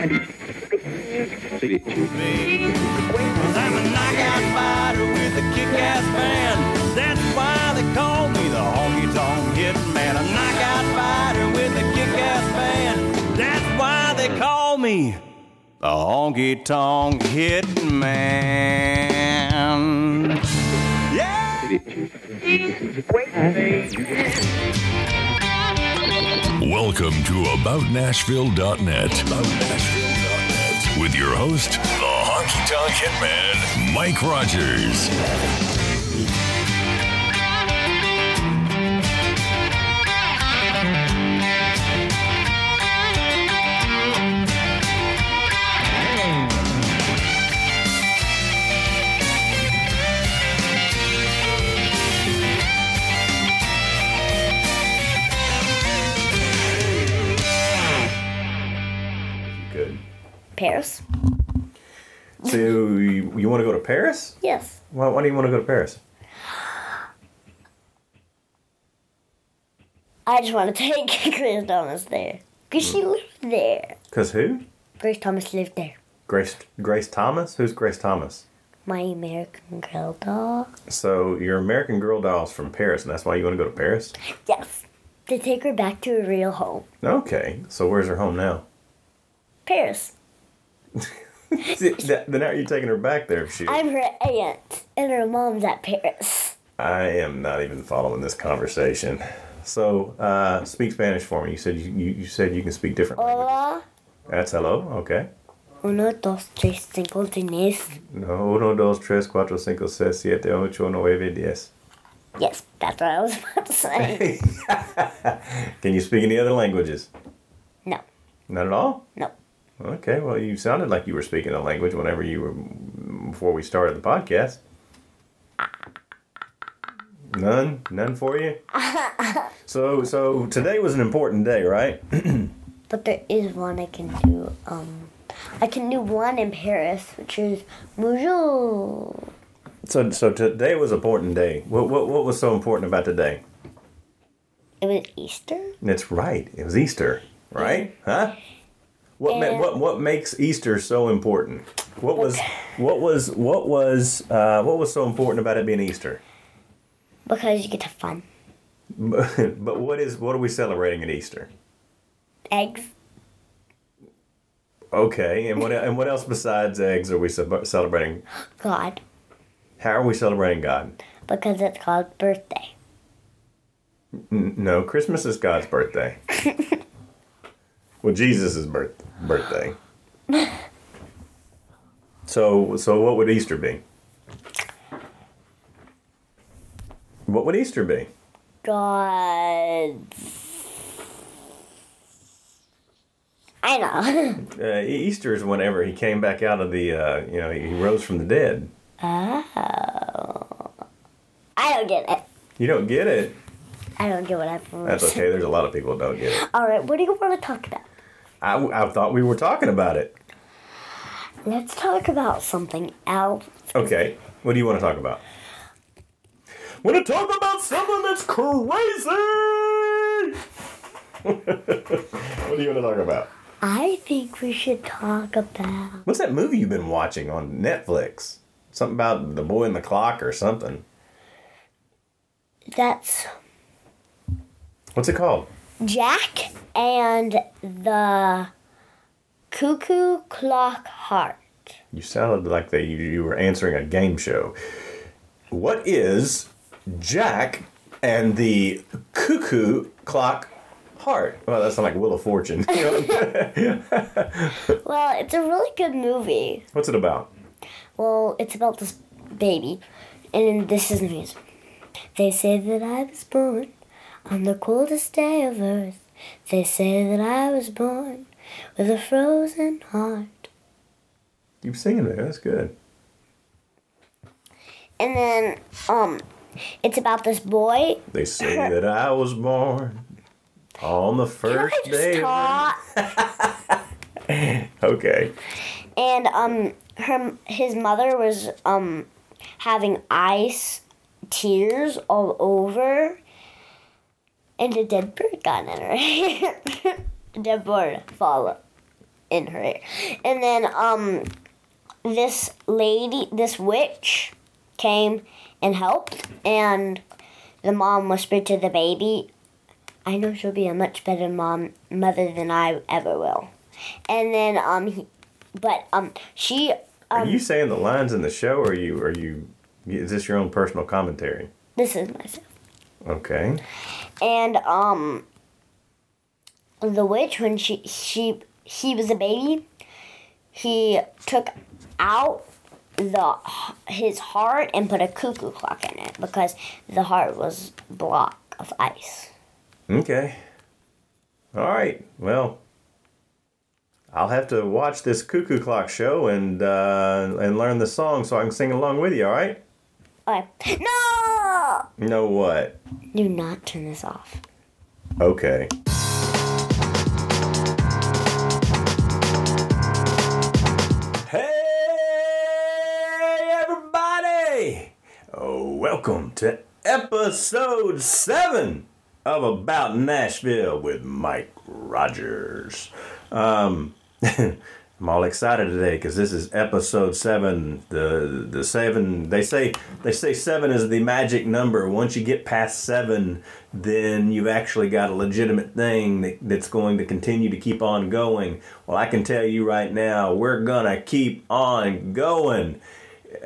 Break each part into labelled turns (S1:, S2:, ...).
S1: I'm a knockout fighter with a kick-ass band. That's why they call me the honky tonk hitting man. A knockout fighter with a kick-ass band. That's why they call me the honky tonk hitting man. Yeah.
S2: Welcome to AboutNashville.net. About Nashville.net. With your host, the Honky Tonk Hitman, Mike Rogers.
S3: Paris.
S4: So you, you want to go to Paris?
S3: Yes.
S4: Why, why do you want to go to Paris?
S3: I just want to take Grace Thomas there. Because she hmm. lived there.
S4: Cause who?
S3: Grace Thomas lived there.
S4: Grace Grace Thomas. Who's Grace Thomas?
S3: My American Girl doll.
S4: So your American Girl doll's from Paris, and that's why you want to go to Paris?
S3: Yes. To take her back to her real home.
S4: Okay. So where's her home now?
S3: Paris.
S4: Then how are you taking her back there? If she,
S3: I'm her aunt, and her mom's at Paris.
S4: I am not even following this conversation. So uh, speak Spanish for me. You said you, you, you said you can speak different languages.
S3: Hola.
S4: That's hello. Okay.
S3: Uno, dos, tres, cinco, seis.
S4: No, uno, dos, tres, cuatro, cinco, seis, siete, ocho, nueve, diez.
S3: Yes, that's what I was about to say.
S4: Can you speak any other languages?
S3: no.
S4: Not at all.
S3: No.
S4: Okay. Well, you sounded like you were speaking a language whenever you were before we started the podcast. None. None for you. so, so today was an important day, right?
S3: But there is one I can do. Um, I can do one in Paris, which is bonjour.
S4: So, so today was an important day. What, what, what was so important about today?
S3: It was Easter.
S4: That's right. It was Easter, right? Huh? What ma- what what makes Easter so important? What was what was what was uh, what was so important about it being Easter?
S3: Because you get to have fun.
S4: but what is what are we celebrating at Easter?
S3: Eggs.
S4: Okay, and what and what else besides eggs are we celebrating?
S3: God.
S4: How are we celebrating God?
S3: Because it's called birthday.
S4: N- no, Christmas is God's birthday. well, Jesus' birth birthday. So so what would Easter be? What would Easter be?
S3: God's. I know.
S4: Uh, Easter is whenever he came back out of the, uh, you know, he rose from the dead.
S3: oh. I don't get it.
S4: You don't get it.
S3: I don't get what I'm
S4: That's okay. There's a lot of people that don't get it.
S3: Alright, what do you want to talk about?
S4: I, I thought we were talking about it.
S3: Let's talk about something else.
S4: Okay. What do you want to talk about? Want to talk about something that's crazy? what do you want to talk about?
S3: I think we should talk about.
S4: What's that movie you've been watching on Netflix? Something about the boy and the clock or something.
S3: That's
S4: What's it called?
S3: Jack and the Cuckoo Clock Heart.
S4: You sounded like they, you, were answering a game show. What is Jack and the Cuckoo Clock Heart? Well, that's not like Wheel of Fortune.
S3: Well, it's a really good movie.
S4: What's it about?
S3: Well, it's about this baby, and this is the music. They say that I was born on the coldest day of earth. They say that I was born with a frozen heart.
S4: Keep singing there. That's good.
S3: And then, um, it's about this boy.
S4: They say that I was born on the first day. Okay.
S3: And um, her his mother was um having ice tears all over, and a dead bird got in her hair. a dead bird fall in her ear. And then um this lady, this witch came and helped and the mom whispered to the baby, I know she'll be a much better mom mother than I ever will. And then um he, but um she
S4: Are
S3: um
S4: you saying the lines in the show, or are you are you? Is this your own personal commentary?
S3: this is myself.
S4: Okay.
S3: and um the witch when she she he was a baby he took out the his heart and put a cuckoo clock in it because the heart was block of ice
S4: Okay. All right. Well, I'll have to watch this cuckoo clock show and uh, and learn the song so I can sing along with you. All right.
S3: okay no
S4: Know what?
S3: do not turn this off
S4: Okay. Hey, everybody! Oh, welcome to episode seven of About Nashville with Mike Rogers. Um, I'm all excited today because this is episode seven. The the seven they say they say seven is the magic number. Once you get past seven, then you've actually got a legitimate thing that, that's going to continue to keep on going. Well, I can tell you right now, we're gonna keep on going.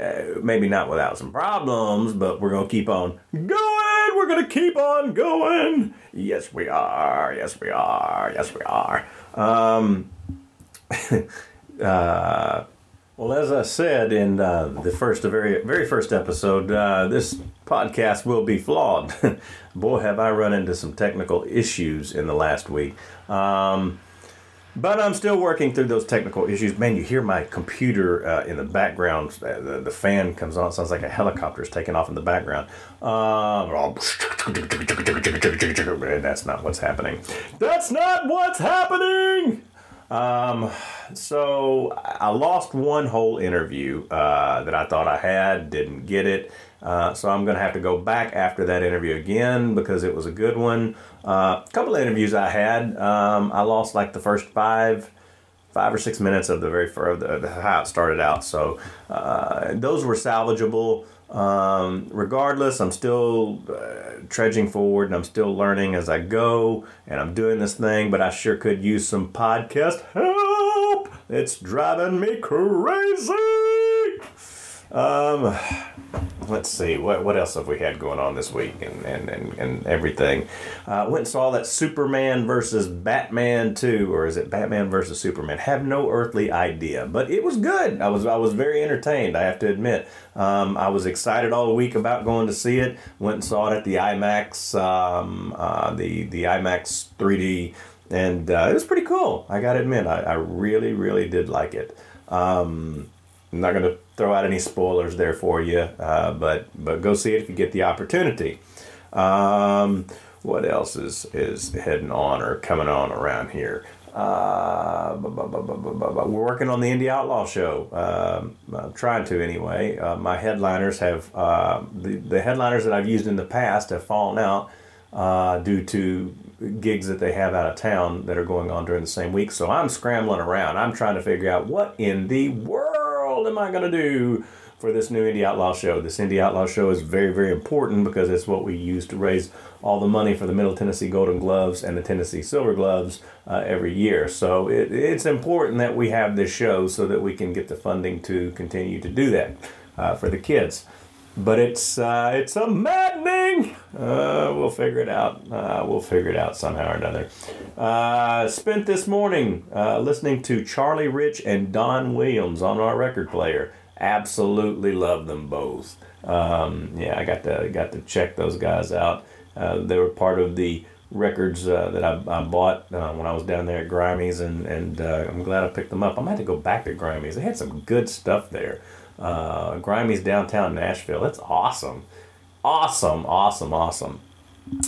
S4: Uh, maybe not without some problems, but we're gonna keep on going. We're gonna keep on going. Yes, we are. Yes, we are. Yes, we are. Um, uh, well, as I said in uh, the first, the very, very first episode, uh, this podcast will be flawed. Boy, have I run into some technical issues in the last week. Um, but I'm still working through those technical issues. Man, you hear my computer uh, in the background. The, the fan comes on. It sounds like a helicopter is taking off in the background. Uh, that's not what's happening. That's not what's happening. Um, so I lost one whole interview uh, that I thought I had, didn't get it. Uh, so I'm going to have to go back after that interview again because it was a good one. Uh, a couple of interviews I had, um, I lost like the first five, five or six minutes of the very first, the, the, how it started out. So uh, those were salvageable. Um, regardless, I'm still uh, trudging forward and I'm still learning as I go and I'm doing this thing, but I sure could use some podcast help. It's driving me crazy. Um, let's see what what else have we had going on this week and and and, and everything. Uh, went and saw that Superman versus Batman two, or is it Batman versus Superman? Have no earthly idea, but it was good. I was I was very entertained. I have to admit. Um, I was excited all week about going to see it. Went and saw it at the IMAX, um, uh, the the IMAX 3D, and uh, it was pretty cool. I got to admit, I, I really really did like it. Um, I'm not to throw out any spoilers there for you, uh, but but go see it if you get the opportunity. Um, what else is is heading on or coming on around here? Uh, bu- bu- bu- we're working on the Indie Outlaw show. Um, I'm trying to anyway. Uh, my headliners have uh, the the headliners that I've used in the past have fallen out uh, due to gigs that they have out of town that are going on during the same week. So I'm scrambling around. I'm trying to figure out what in the world am I going to do for this new Indie Outlaw show. This Indie Outlaw show is very, very important because it's what we use to raise all the money for the Middle Tennessee Golden Gloves and the Tennessee Silver Gloves uh, every year. So it, it's important that we have this show so that we can get the funding to continue to do that uh, for the kids but it's uh, it's a maddening. Uh, we'll figure it out. Uh, we'll figure it out somehow or another. Uh, spent this morning uh, listening to Charlie Rich and Don Williams on our record player. Absolutely love them both. Um, yeah, I got to got to check those guys out. Uh, they were part of the records that I, I bought when I was down there at Grimey's, and and I'm glad I picked them up. I might have to go back to Grimey's. They had some good stuff there uh, downtown Nashville. That's awesome, awesome, awesome, awesome.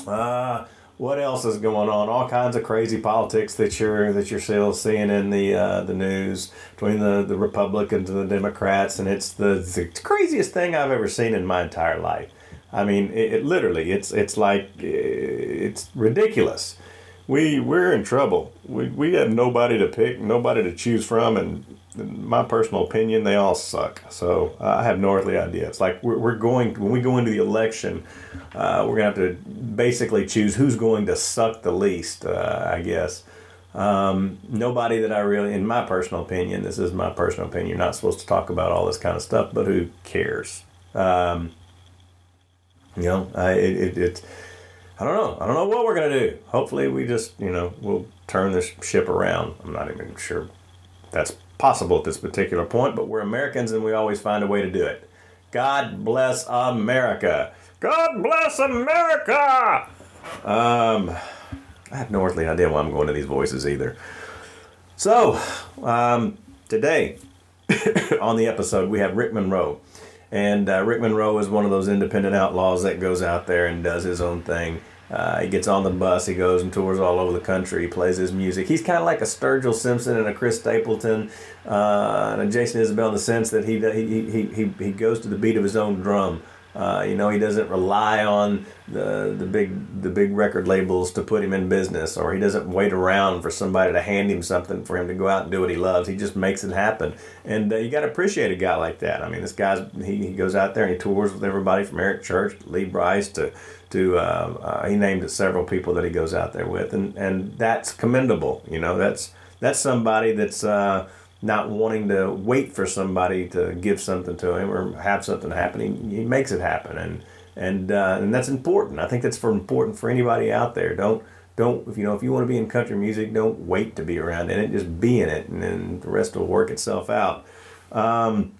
S4: Uh, what else is going on? All kinds of crazy politics that you're that you're still seeing in the uh, the news between the, the Republicans and the Democrats, and it's the, the craziest thing I've ever seen in my entire life. I mean, it, it literally it's it's like it's ridiculous. we we're in trouble. We we have nobody to pick, nobody to choose from, and my personal opinion, they all suck. So uh, I have no earthly idea. It's like we're, we're going when we go into the election, uh, we're gonna have to basically choose who's going to suck the least. Uh, I guess. Um, nobody that I really, in my personal opinion, this is my personal opinion. You're not supposed to talk about all this kind of stuff, but who cares? Um, you know, I, it, it, it's I don't know. I don't know what we're gonna do. Hopefully, we just you know we'll turn this ship around. I'm not even sure that's possible at this particular point, but we're Americans and we always find a way to do it. God bless America. God bless America. Um, I have no earthly idea why I'm going to these voices either. So, um, today on the episode, we have Rick Monroe. And uh, Rick Monroe is one of those independent outlaws that goes out there and does his own thing. Uh, he gets on the bus, he goes and tours all over the country, he plays his music. He's kind of like a Sturgill Simpson and a Chris Stapleton uh, and a Jason Isbell in the sense that he, he, he, he, he goes to the beat of his own drum. Uh, you know, he doesn't rely on the the big the big record labels to put him in business, or he doesn't wait around for somebody to hand him something for him to go out and do what he loves. He just makes it happen, and uh, you got to appreciate a guy like that. I mean, this guy's he, he goes out there and he tours with everybody from Eric Church, Lee Brice to to uh, uh, he named several people that he goes out there with, and and that's commendable. You know, that's that's somebody that's uh, not wanting to wait for somebody to give something to him or have something happen. He, he makes it happen, and and uh, and that's important. I think that's for important for anybody out there. Don't don't if you know if you want to be in country music, don't wait to be around in it. Just be in it, and then the rest will work itself out. Um,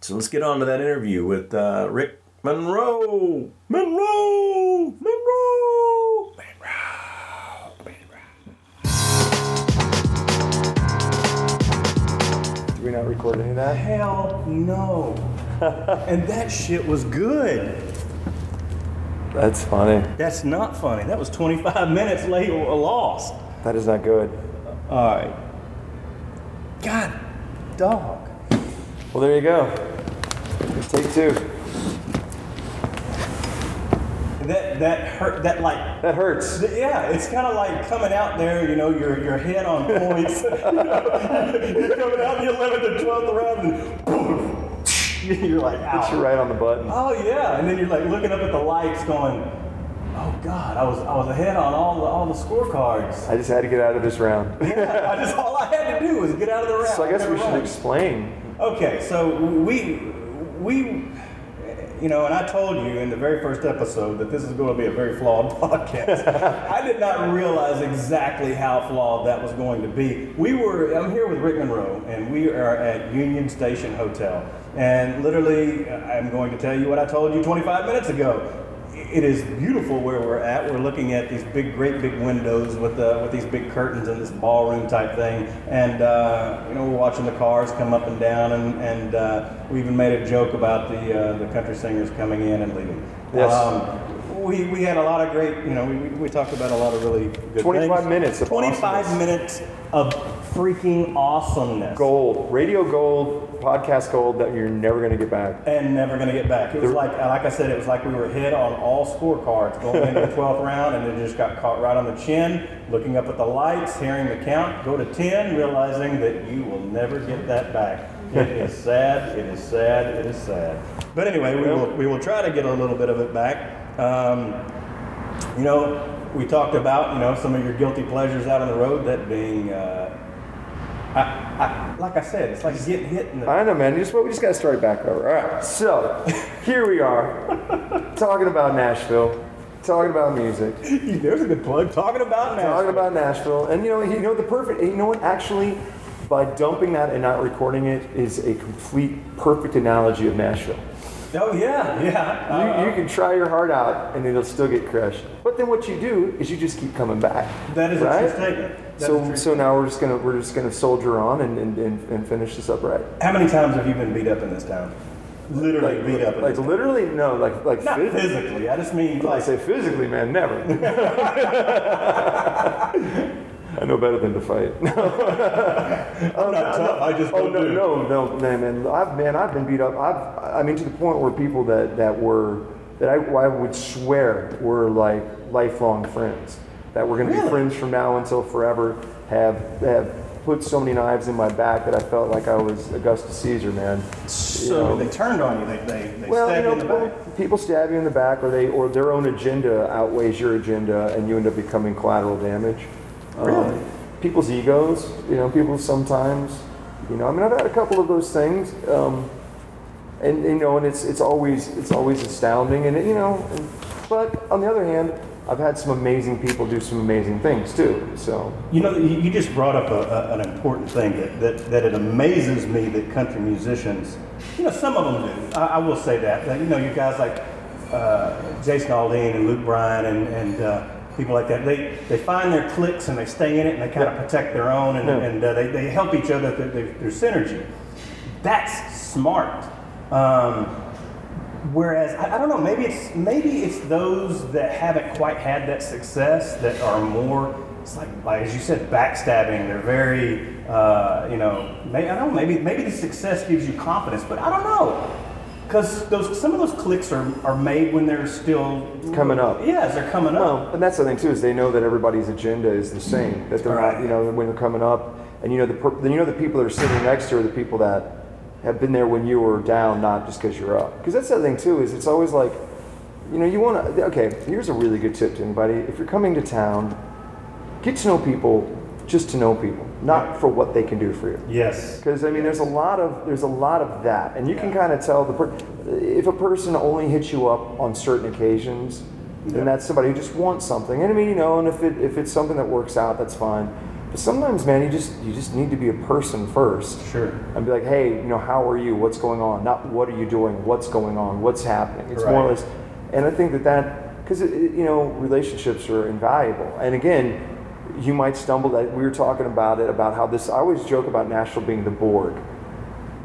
S4: so let's get on to that interview with uh, Rick Monroe. Monroe. Monroe. Monroe. Monroe.
S5: Did we not record any of that?
S4: Hell no. and that shit was good.
S5: That's funny.
S4: That's not funny. That was 25 minutes late or lost.
S5: That is not good.
S4: All right. God, dog.
S5: Well, there you go. Take two.
S4: That that hurt. That like.
S5: That hurts.
S4: Yeah, it's kind of like coming out there, you know, your your head on points. you're coming out in the 11th or 12th round, and boom, you're like,
S5: Hits you right on the button.
S4: Oh yeah, and then you're like looking up at the lights, going, oh god, I was I was ahead on all the all the scorecards.
S5: I just had to get out of this round.
S4: I just all I had to do was get out of the round.
S5: so I guess we should explain.
S4: Okay, so we we you know, and I told you in the very first episode that this is going to be a very flawed podcast. I did not realize exactly how flawed that was going to be. We were I'm here with Rick Monroe and we are at Union Station Hotel. And literally I'm going to tell you what I told you 25 minutes ago. It is beautiful where we're at. We're looking at these big, great big windows with uh, with these big curtains and this ballroom type thing, and uh, you know we're watching the cars come up and down, and and uh, we even made a joke about the uh, the country singers coming in and leaving.
S5: Yes.
S4: Um, we, we had a lot of great, you know, we, we- talked about a lot of really good
S5: 25
S4: things.
S5: minutes of
S4: 25
S5: awesomeness.
S4: minutes of freaking awesomeness.
S5: Gold, radio gold, podcast gold that you're never going to get back.
S4: and never going to get back. It was like, like I said, it was like we were hit on all scorecards going into the 12th round, and then just got caught right on the chin, looking up at the lights, hearing the count, go to 10, realizing that you will never get that back. It is sad. It is sad. It is sad. But anyway, we will we will try to get a little bit of it back. Um, you know, we talked about you know some of your guilty pleasures out on the road. That being, uh, I, I, like I said, it's like getting hit in the
S5: I know, man. You just, we just got to start back over. All right. So here we are, talking about Nashville, talking about music,
S4: There's a good plug. Talking about Nashville.
S5: talking about Nashville, and you know, you know the perfect. You know what? Actually, by dumping that and not recording it is a complete perfect analogy of Nashville.
S4: Oh yeah, yeah.
S5: You,
S4: Uh,
S5: you can try your heart out and it'll still get crushed. But then what you do is you just keep coming back.
S4: that is a true statement. That is
S5: So so now we're just gonna we're just gonna soldier on and, and, and, and finish this up right.
S4: how many times have you been beat up in this town? Literally beat up in
S5: Like
S4: this town.
S5: literally no like like
S4: Not
S5: physically.
S4: physically. I just mean
S5: I say physically, man, never. I know better than to fight.
S4: I'm oh, not tough. I just
S5: Oh
S4: don't
S5: no,
S4: do.
S5: no, no, man, man. I've man, I've been beat up. I've, I mean, to the point where people that that were that I, I would swear were like lifelong friends that we're going to
S6: Really?
S5: be friends from now until forever have have put so many knives in my back that I felt like I was Augustus Caesar, man.
S6: So
S5: know.
S6: they turned on you. They, they, they
S5: Well, you
S6: stabbed
S5: know,
S6: you in the back.
S5: people- people stab you in the back, or they, or their own agenda outweighs your agenda, and you end up becoming collateral damage.
S6: Really?
S5: Um, people's egos, you know, people sometimes, you know, I mean, I've had a couple of those things, um, and you know, and it's it's always it's always astounding, and you know, and, but on the other hand, I've had some amazing people do some amazing things too. So
S4: You know, you just brought up a, a, an important thing that, that, that it amazes me that country musicians, you know, some of them do. I, I will say that. that. You know, you guys like uh, Jason Aldean and Luke Bryan and, and uh, people like that, they, they find their cliques and they stay in it and they kind of protect their own and,
S5: Yeah.
S4: and uh, they, they help each other through, through synergy. That's smart. Um, Whereas I, I don't know, maybe it's maybe it's those that haven't quite had that success that are more. It's like, like as you said, backstabbing. They're very, uh, you know, maybe, I don't know. Maybe maybe the success gives you confidence, but I don't know. Because those some of those cliques are, are made when they're still
S5: Coming up.
S4: Yeah, they're coming up.
S5: Well, and that's the thing too is they know that everybody's agenda is the same. That they're
S4: Right.
S5: not, you know, when they're coming up, and you know the then you know the people that are sitting next to are the people that have been there when you were down, not just because you're up. Because that's the other thing too is it's always like, you know, you want to. Okay, here's a really good tip to anybody: if you're coming to town, get to know people just to know people, not for what they can do for you.
S4: Yes.
S5: Because I mean, there's a lot of there's a lot of that, and you can kind of tell the per- if a person only hits you up on certain occasions, then that's somebody who just wants something. And I mean, you know, and if it if it's something that works out, that's fine. But sometimes, man, you just you just need to be a person first,
S4: Sure.
S5: and be like, hey, you know, how are you? What's going on? Not what are you doing? What's going on? What's happening? It's more or less, and I think that that because you know relationships are invaluable. And again, you might stumble that we were talking about it about how this. I always joke about Nashville being the Borg.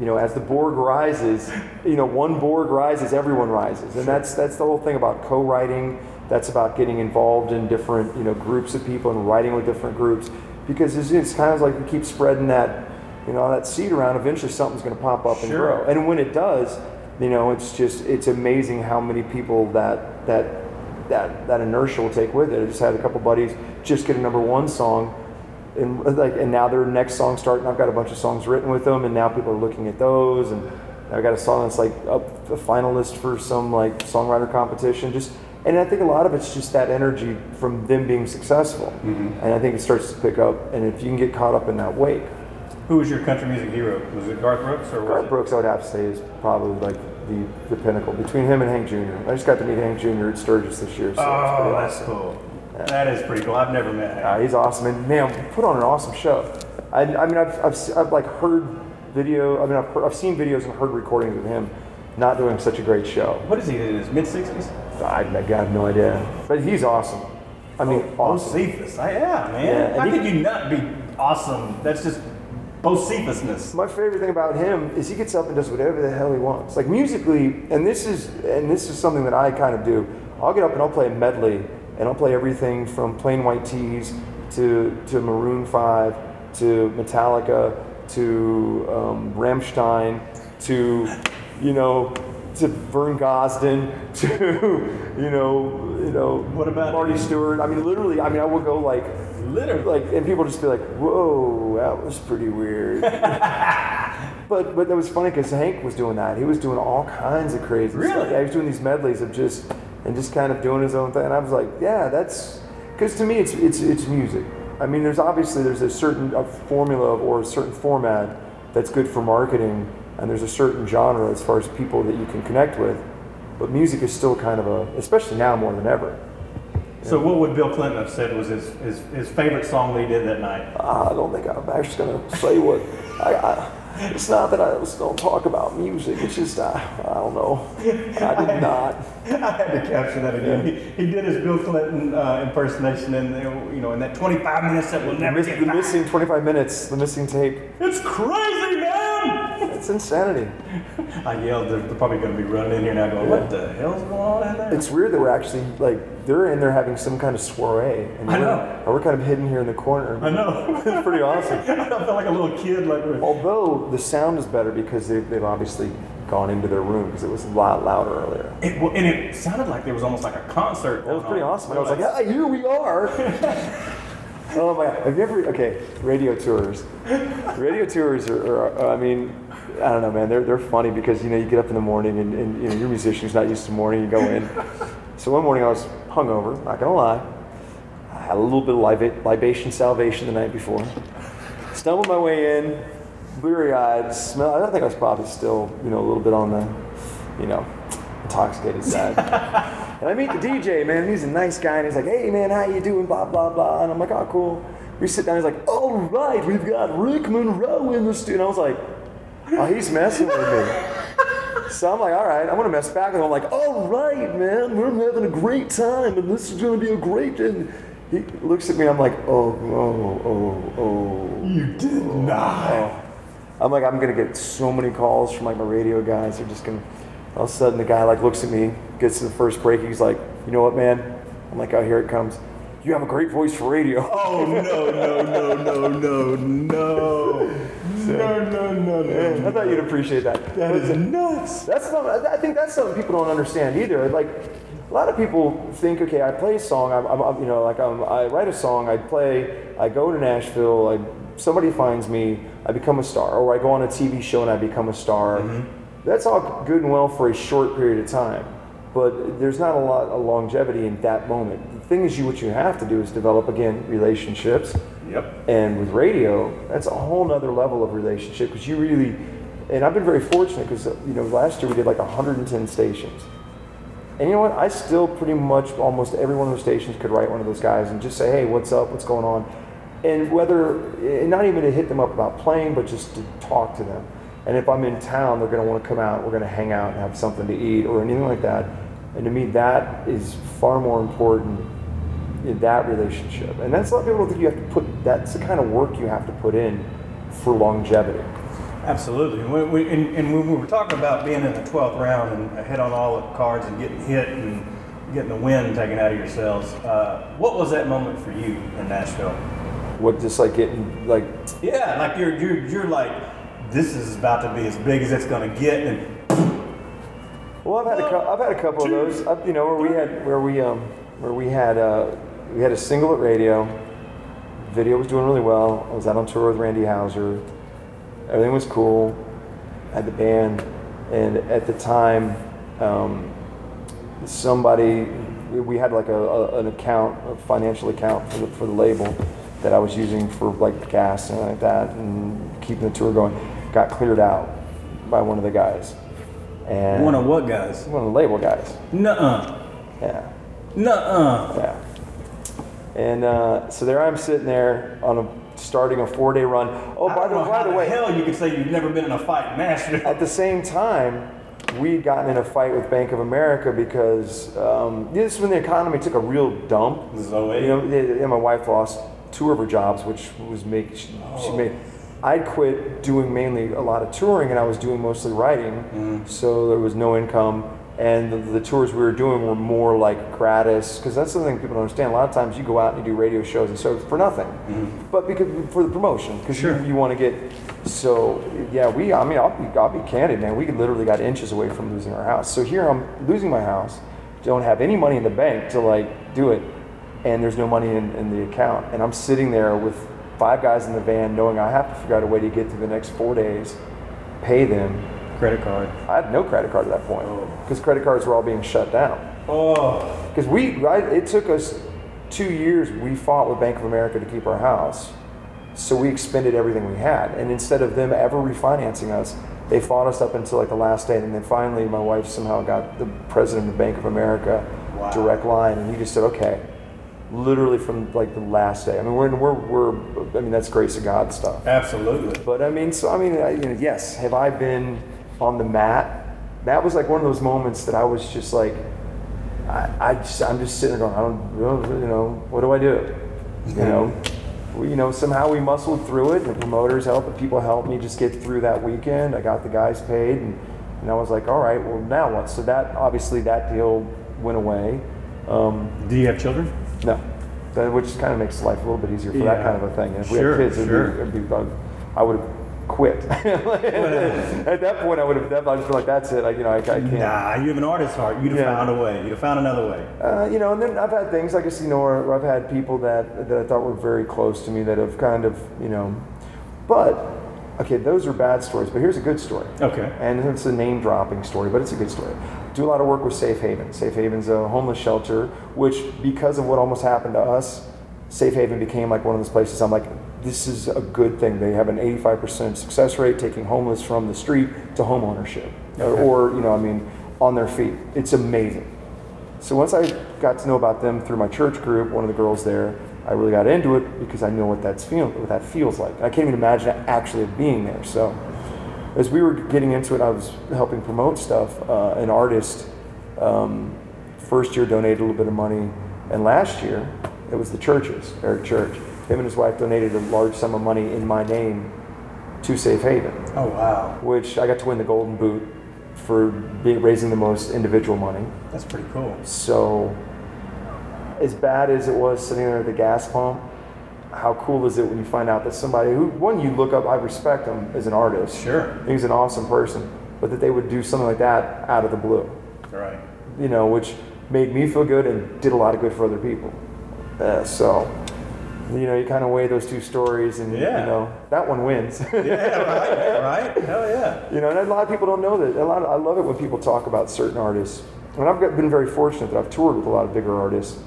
S5: You know, as the Borg rises, you know, one Borg rises, everyone rises, and that's that's the whole thing about co-writing. That's about getting involved in different you know groups of people and writing with different groups because it's, it's kind of like we keep spreading that you know that seed around. Eventually, something's going to pop up and
S4: Sure.
S5: grow, and when it does, you know, it's just it's amazing how many people that that that that inertia will take with it. I just had a couple buddies just get a number one song and like and now their next song starting i've got a bunch of songs written with them and now people are looking at those and i've got a song that's like up a finalist for some like songwriter competition just and i think a lot of it's just that energy from them being successful and i think it starts to pick up and if you can get caught up in that wake
S4: Who was your country music hero? Was it Garth Brooks or
S5: Garth brooks i would have to say is probably like the, the pinnacle between him and hank jr i just got to meet hank jr at sturgis this year so
S4: Oh,
S5: awesome.
S4: that's cool. That is pretty cool. I've never met him.
S5: Uh, he's awesome, and man, put on an awesome show. I, I mean, I've, I've, I've like heard video. I mean, I've, heard, I've seen videos and heard recordings of him not doing such a great show.
S4: What is he in his mid sixties?
S5: I, I have no idea, but he's awesome. I mean, awesome.
S4: Bocephus. I- Yeah, man.
S5: Yeah,
S4: How
S5: he-
S4: could you not be awesome? That's just Bocephusness.
S5: My favorite thing about him is he gets up and does whatever the hell he wants. Like musically, and this is and this is something that I kind of do. I'll get up and I'll play a medley, and I'll play everything from Plain White T's to to Maroon Five to Metallica to um, Rammstein to you know to Vern Gosdin to you know you know
S4: What about-
S5: Marty Stuart. I mean, literally. I mean, I will go like
S4: Literally.
S5: like and people just be like whoa that was pretty weird but but that was funny because hank was doing that he was doing all kinds of crazy stuff
S4: Really?
S5: yeah he was doing these medleys of just and just kind of doing his own thing and i was like yeah that's because to me it's it's it's music i mean there's obviously there's a certain a formula or a certain format that's good for marketing and there's a certain genre as far as people that you can connect with but music is still kind of a especially now more than ever
S4: So what would Bill Clinton have said was his, his, his favorite song that he did that night?
S5: I don't think I'm actually going to say what. I, I, it's not that I don't talk about music. It's just I, I don't know. I did not.
S4: I had to capture that again. He, he did his Bill Clinton uh, impersonation, and you know, in that 25 minutes that will
S5: The,
S4: never
S5: miss,
S4: get
S5: the missing 25 minutes. The missing tape.
S4: It's crazy, man!
S5: It's insanity.
S4: I yelled. They're, they're probably going to be running in here now, going, "What the hell's going on in there?"
S5: It's weird that we're actually like they're in there having some kind of soiree, and
S4: I
S5: we're,
S4: know.
S5: and we're kind of hidden here in the corner.
S4: I know.
S5: It's pretty awesome.
S4: I felt like a little kid, like.
S5: Although the sound is better because they've, they've obviously gone into their room because it was a lot louder earlier.
S4: It, well, and it sounded like there was almost like a concert.
S5: It was pretty
S4: on.
S5: awesome. I was like, ah, here we are. oh my god! Have you ever? Okay, radio tours. Radio tours are, are, I mean, I don't know, man. They're they're funny because you know you get up in the morning and, and you know you're a musician who's not used to morning. You go in. So one morning I was hungover. Not gonna lie. I had a little bit of liba- libation salvation the night before. Stumbled my way in, bleary-eyed. Smell. I don't think I was probably still, you know, a little bit on the, you know, intoxicated side. And I meet the DJ, man. He's a nice guy, and he's like, "Hey, man, how you doing?" Blah blah blah. And I'm like, "Oh, cool." We sit down. He's like, "All right, we've got Rick Monroe in the studio." And I was like, "Oh, he's messing with me." So I'm like, "All right, I'm gonna mess back with him." I'm like, "All right, man, we're having a great time, and this is gonna be a great." And he looks at me. I'm like, "Oh, oh, oh, oh."
S4: You did not.
S5: Oh. I'm like, I'm gonna get so many calls from like my radio guys. They're just gonna. All of a sudden, the guy like looks at me, gets to the first break. He's like, you know what, man? I'm like, oh, here it comes. You have a great voice for radio.
S4: Oh no no no no no no no no no no!
S5: I thought you'd appreciate that.
S4: That is nuts.
S5: That's not, I think that's something people don't understand either. Like, a lot of people think, okay, I play a song, I'm, I'm- I'm you know, like I'm, I write a song, I play, I go to Nashville, I, somebody finds me, I become a star, or I go on a TV show and I become a star. Mm-hmm. That's all good and well for a short period of time, but there's not a lot of longevity in that moment. The thing is, you what you have to do is develop again relationships.
S4: Yep.
S5: And with radio, that's a whole nother level of relationship because you really, and I've been very fortunate because, you know, last year we did like 110 stations. And you know what? I still pretty much almost every one of those stations could write one of those guys and just say, hey, what's up? What's going on? And whether, and not even to hit them up about playing, but just to talk to them. And if I'm in town, they're going to want to come out, we're going to hang out and have something to eat or anything like that. And to me, that is far more important in that relationship. And that's a lot of people don't think you have to put, that's the kind of work you have to put in for longevity.
S4: Absolutely. And, when we, and, and when we were talking about being in the 12th round and hit on all the cards and getting hit and getting the wind taken out of yourselves, uh, what was that moment for you in Nashville?
S5: What, just like getting, like,
S4: Yeah, like you're, you're, you're like, this is about to be as big as it's going to get. And
S5: Well, I've had a I've had a couple of those. You know, where we had where we um where we had uh we had a single at radio. Video was doing really well. I was out on tour with Randy Houser. Everything was cool. I had the band, and at the time, um, somebody we- had like a, a an account, a financial account for the for the label that I was using for like the gas and like that, and keeping the tour going. Got cleared out by one of the guys. And
S4: one of what guys?
S5: one of the label guys.
S4: Nuh-uh.
S5: Yeah,
S4: Nuh-uh.
S5: yeah. And uh, so there I'm sitting there on a starting a four day run. Oh, by the, by
S4: how
S5: the way,
S4: hell you could say you've never been in a fight master.
S5: At the same time, we'd gotten in a fight with Bank of America because um, this is when the economy took a real dump.
S4: This is 08?
S5: You know, and my wife lost two of her jobs, which was make she, she
S4: Oh.
S5: made. I'd quit doing mainly a lot of touring, and I was doing mostly writing,
S4: Mm-hmm.
S5: so there was no income. And the, the tours we were doing were more like gratis, because that's the thing people don't understand. A lot of times you go out and you do radio shows and so for nothing, but because for the promotion, because
S4: Mm-hmm. Sure.
S5: you, you want to get. So yeah, we. I mean, I'll be I'll be candid, man. We literally got inches away from losing our house. So here I'm losing my house, don't have any money in the bank to like do it, and there's no money in, in the account, and I'm sitting there with five guys in the van, knowing I have to figure out a way to get through the next four days, pay them.
S4: Credit card.
S5: I had no credit card at that point oh. because credit cards were all being shut down.
S4: Oh.
S5: Because we, right, it took us two years. We fought with Bank of America to keep our house, so we expended everything we had. And instead of them ever refinancing us, they fought us up until like the last day. And then finally, my wife somehow got the president of Bank of America
S4: Wow.
S5: direct line, and he just said, "Okay." Literally from like the last day. I mean, we're, we're, we're I mean, that's grace of God stuff.
S4: Absolutely.
S5: But I mean, so I mean, I, you know, yes. Have I been on the mat? That was like one of those moments that I was just like, I, I just, I'm just sitting there going, I don't, you know, what do I do? You know, we, you know, somehow we muscled through it. The promoters helped, the people helped me just get through that weekend. I got the guys paid, and, and I was like, all right, well, now what? So that obviously that deal went away. Um,
S4: Do you have children?
S5: no, that, which kind of makes life a little bit easier for
S4: Yeah.
S5: that kind of a thing. And if we had kids, it'd be, it'd be, uh, I would have quit. At that point, I would have. I just feel like, that's it. I, you know, I, I can't.
S4: Nah, you have an artist heart. You'd have
S5: Yeah.
S4: found a way. You'd have found another way.
S5: Uh, you know, and then I've had things, I guess, you know, where I've had people that, that I thought were very close to me that have kind of, you know, but, okay, those are bad stories, but here's a good story.
S4: Okay.
S5: And it's a name dropping story, but it's a good story. Do a lot of work with Safe Haven. Safe Haven's a homeless shelter, which, because of what almost happened to us, Safe Haven became like one of those places I'm like, this is a good thing. They have an 85% success rate taking homeless from the street to home ownership. Or, or, you know, I mean, on their feet. It's amazing. So once I got to know about them through my church group, one of the girls there, I really got into it because I know what that's feel, what that feels like. I can't even imagine actually being there. So as we were getting into it, I was helping promote stuff. Uh, an artist um, first year donated a little bit of money, and last year it was the churches, Eric Church. Him and his wife donated a large sum of money in my name to Safe Haven
S4: Oh wow,
S5: which I got to win the Golden Boot for being, raising the most individual money.
S4: that's pretty cool.
S5: So, as bad as it was sitting there at the gas pump, how cool is it when you find out that somebody who, one, you look up, I respect him as an artist.
S4: Sure.
S5: He's an awesome person, but that they would do something like that out of the blue,
S4: Right.
S5: you know, which made me feel good and did a lot of good for other people. Uh, so, you know, you kind of weigh those two stories and,
S4: Yeah.
S5: you know, that one wins.
S4: Yeah. Right. Right. Hell yeah.
S5: You know, and a lot of people don't know that. A lot of, I love it when people talk about certain artists. And I've been very fortunate that I've toured with a lot of bigger artists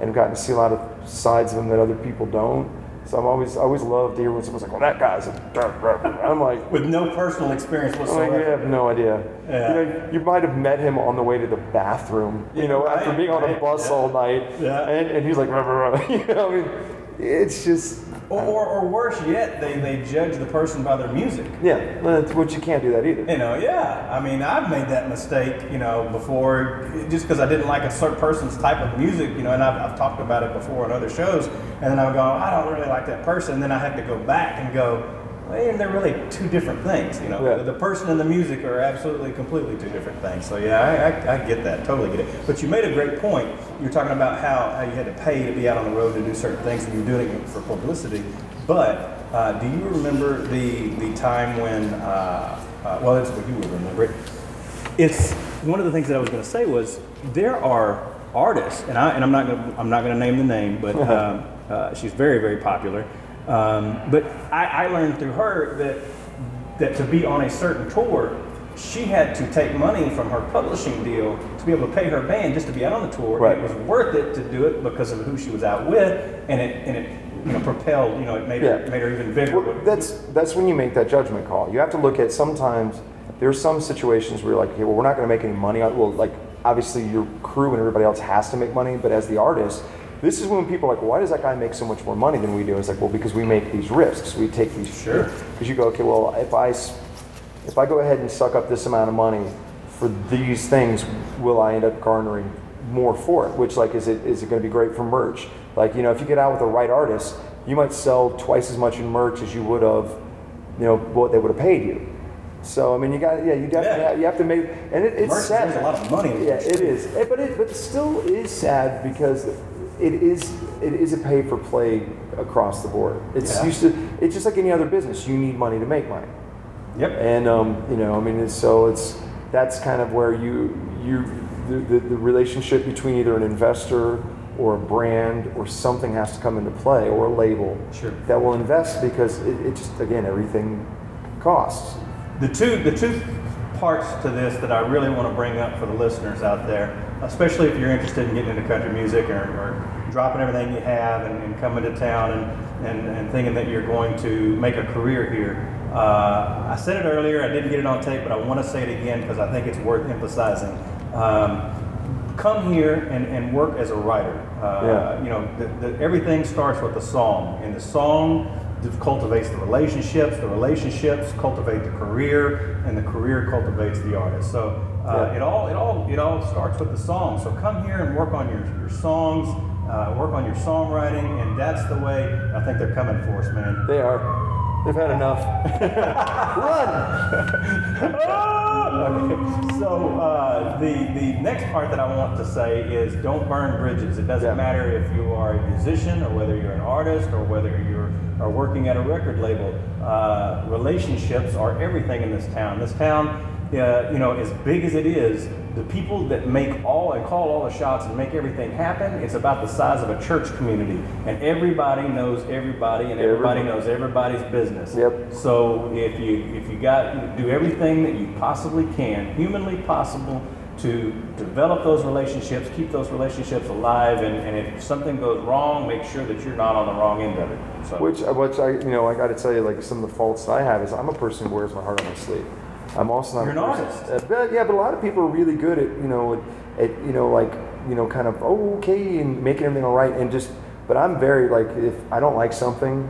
S5: and gotten to see a lot of sides of them that other people don't. So I'm always, I always love to hear when someone's like, "Well, that guy's a," I'm like,
S4: With no personal experience
S5: I'm like,
S4: whatsoever.
S5: you have no idea.
S4: Yeah.
S5: You know, you might have met him on the way to the bathroom. You
S4: Yeah,
S5: know,
S4: right,
S5: after being on a bus
S4: yeah.
S5: all night,
S4: Yeah.
S5: and, and he's like, you know, I mean, it's just,
S4: Or, or, or worse yet, they, they judge the person by their music.
S5: yeah, that's- which you can't do that either.
S4: You know, yeah. I mean, I've made that mistake, you know, before, just because I didn't like a certain person's type of music, you know, and I've, I've talked about it before on other shows, and then I would go, I don't really like that person, and then I have to go back and go, well, they're really two different things, you know.
S5: Yeah.
S4: The, person and the music are absolutely, completely two different things. So yeah, I, I, I get that, totally get it. But you made a great point. You're talking about how, how you had to pay to be out on the road to do certain things, and you're doing it for publicity. But uh, do you remember the the time when? Uh, uh, well, that's what you would remember it. It's one of the things that I was going to say was there are artists, and I and I'm not gonna, I'm not going to name the name, but um, uh, she's very very popular. Um, but I, I learned through her that that to be on a certain tour, she had to take money from her publishing deal to be able to pay her band just to be out on the tour.
S5: Right.
S4: It was worth it to do it because of who she was out with, and it and it you know propelled you know it made her made her even bigger.
S5: Well, that's that's when you make that judgment call. You have to look at sometimes there's some situations where you're like, okay, well, we're not going to make any money. on Well, like obviously your crew and everybody else has to make money, but as the artist, this is when people are like, why does that guy make so much more money than we do? It's like, well, because we make these risks. We take these
S4: Sure.
S5: Because you go, okay, well, if I if I go ahead and suck up this amount of money for these things, will I end up garnering more for it? Which like is it is it going to be great for merch? Like you know, if you get out with the right artist, you might sell twice as much in merch as you would have, you know, what they would have paid you. So I mean, you got yeah, you definitely
S4: Yeah.
S5: have, you have to make, and it, it's
S4: Merch
S5: sad.
S4: a lot of money
S5: Yeah, it is, but it but it still is sad because it is it is a pay for play across the board. It's
S4: Yeah.
S5: used to it's just like any other business. You need money to make money.
S4: Yep.
S5: And um, you know, I mean, it's, so it's that's kind of where you you the, the, the relationship between either an investor or a brand or something has to come into play or a label
S4: Sure.
S5: that will invest because it, it just again everything costs.
S4: The two, the two parts to this that I really want to bring up for the listeners out there, especially if you're interested in getting into country music or, or dropping everything you have and, and coming to town and, and, and thinking that you're going to make a career here. Uh, I said it earlier, I didn't get it on tape, but I want to say it again because I think it's worth emphasizing. Um, come here and, and work as a writer. Uh,
S5: Yeah.
S4: You know, the, the, everything starts with a song, and the song cultivates the relationships. The relationships cultivate the career, and the career cultivates the artist. So uh,
S5: Yeah.
S4: it all it all it all starts with the song. So come here and work on your your songs, uh, work on your songwriting, and that's the way I think they're coming for us, man.
S5: They are. They've had enough. Run.
S4: Okay, so uh, the the next part that I want to say is don't burn bridges. It doesn't
S5: Yeah.
S4: matter if you are a musician or whether you're an artist or whether you're or working at a record label. Uh, relationships are everything in this town. This town, uh, you know, as big as it is, the people that make all and call all the shots and make everything happen, it's about the size of a church community. And everybody knows everybody and everybody
S5: Everybody.
S4: knows everybody's business.
S5: Yep.
S4: So if you if you got do everything that you possibly can, humanly possible, to develop those relationships, keep those relationships alive, and, and if something goes wrong, make sure that you're not on the wrong end of it. So
S5: Which, uh, which I, you know, I got to tell you, like some of the faults that I have is I'm a person who wears my heart on my sleeve. I'm also not.
S4: You're
S5: a
S4: an artist.
S5: Uh, but, yeah, but a lot of people are really good at, you know, at, at you know, like, you know, kind of oh, okay and making everything all right, and just. But I'm very like, if I don't like something,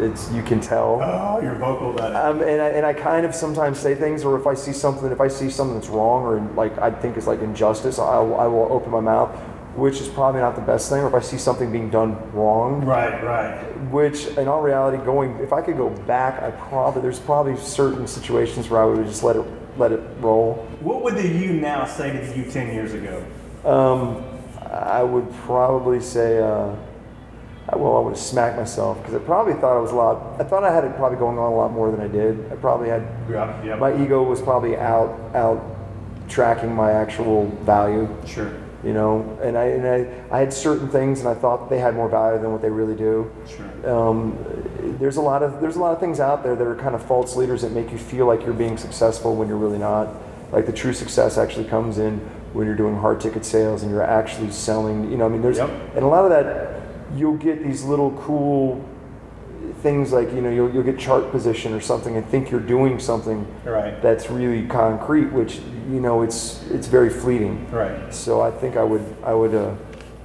S5: it's you can tell.
S4: oh, you're vocal about it.
S5: Um, and, I, and I kind of sometimes say things, or if I see something, if I see something that's wrong, or like I think is like injustice, I, will- I will open my mouth, which is probably not the best thing. Or if I see something being done wrong,
S4: Right, right.
S5: which in all reality, going if I could go back, I probably there's probably certain situations where I would just let it let it roll.
S4: What would the you now say to the you ten years ago?
S5: Um, I would probably say, uh, I- well, I would have smacked myself because I probably thought I was a lot. I thought I had it probably going on a lot more than I did. I probably had
S4: Yeah, yeah.
S5: my ego was probably out out tracking my actual value
S4: Sure,
S5: you know and i and i, I had certain things and i thought they had more value than what they really do
S4: sure.
S5: um, there's a lot of there's a lot of things out there that are kind of false leaders that make you feel like you're being successful when you're really not like the true success actually comes in when you're doing hard ticket sales and you're actually selling you know i mean there's
S4: Yep.
S5: and a lot of that you'll get these little cool things like you know you'll, you'll get chart position or something and think you're doing something
S4: Right.
S5: that's really concrete which you know it's it's very fleeting
S4: Right.
S5: so i think i would i would uh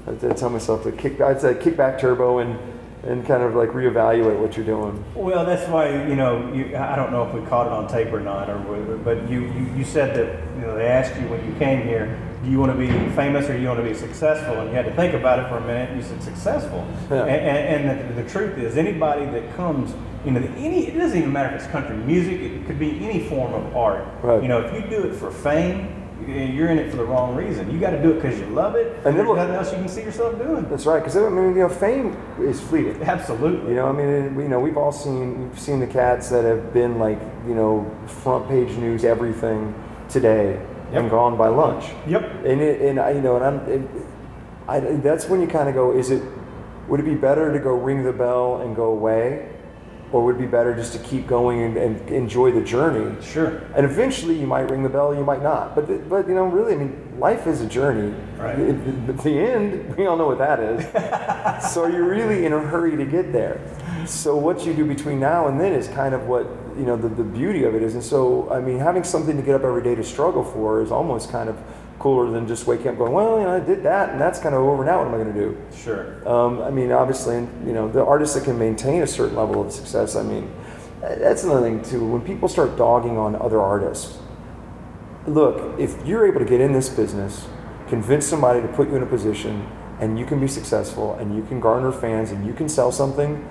S5: I'd tell myself to kick i'd say kick back turbo and and kind of like reevaluate what you're doing
S4: Well, that's why you know. You, I don't know if we caught it on tape or not, or whether- but you, you you said that you know they asked you when you came here, do you want to be famous or do you want to be successful? And you had to think about it for a minute. You said successful.
S5: Yeah.
S4: And, and, and the, the truth is, anybody that comes, you know, any it doesn't even matter if it's country music. It could be any form of art.
S5: Right.
S4: You know, if you do it for fame. You're in it for the wrong reason. You got to do it because you love it,
S5: And
S4: there's nothing else you can see yourself doing.
S5: that's right because i mean you know fame is fleeting
S4: Absolutely.
S5: You know, I mean, it- you know, we've all seen we've seen the cats that have been like, you know, front page news everything today and gone by lunch.
S4: Yep.
S5: And it, and I, you know, and I'm, it, I, that's when you kind of go, is it, would it be better to go ring the bell and go away, or would it be better just to keep going and, and enjoy the journey?
S4: Sure.
S5: And eventually, you might ring the bell, you might not. But, th- but you know, really, I mean, life is a journey.
S4: Right.
S5: It- At the end, we all know what that is. so you're really in a hurry to get there. So what you do between now and then is kind of what you know the, the beauty of it is. And so I mean, having something to get up every day to struggle for is almost kind of cooler than just waking up going, well, you know, I did that, and that's kind of over now. What am I going to do?
S4: Sure.
S5: Um, I mean, obviously, you know, the artists that can maintain a certain level of success. I mean, that's another thing too. When people start dogging on other artists, look, if you're able to get in this business, convince somebody to put you in a position, and you can be successful, and you can garner fans, and you can sell something,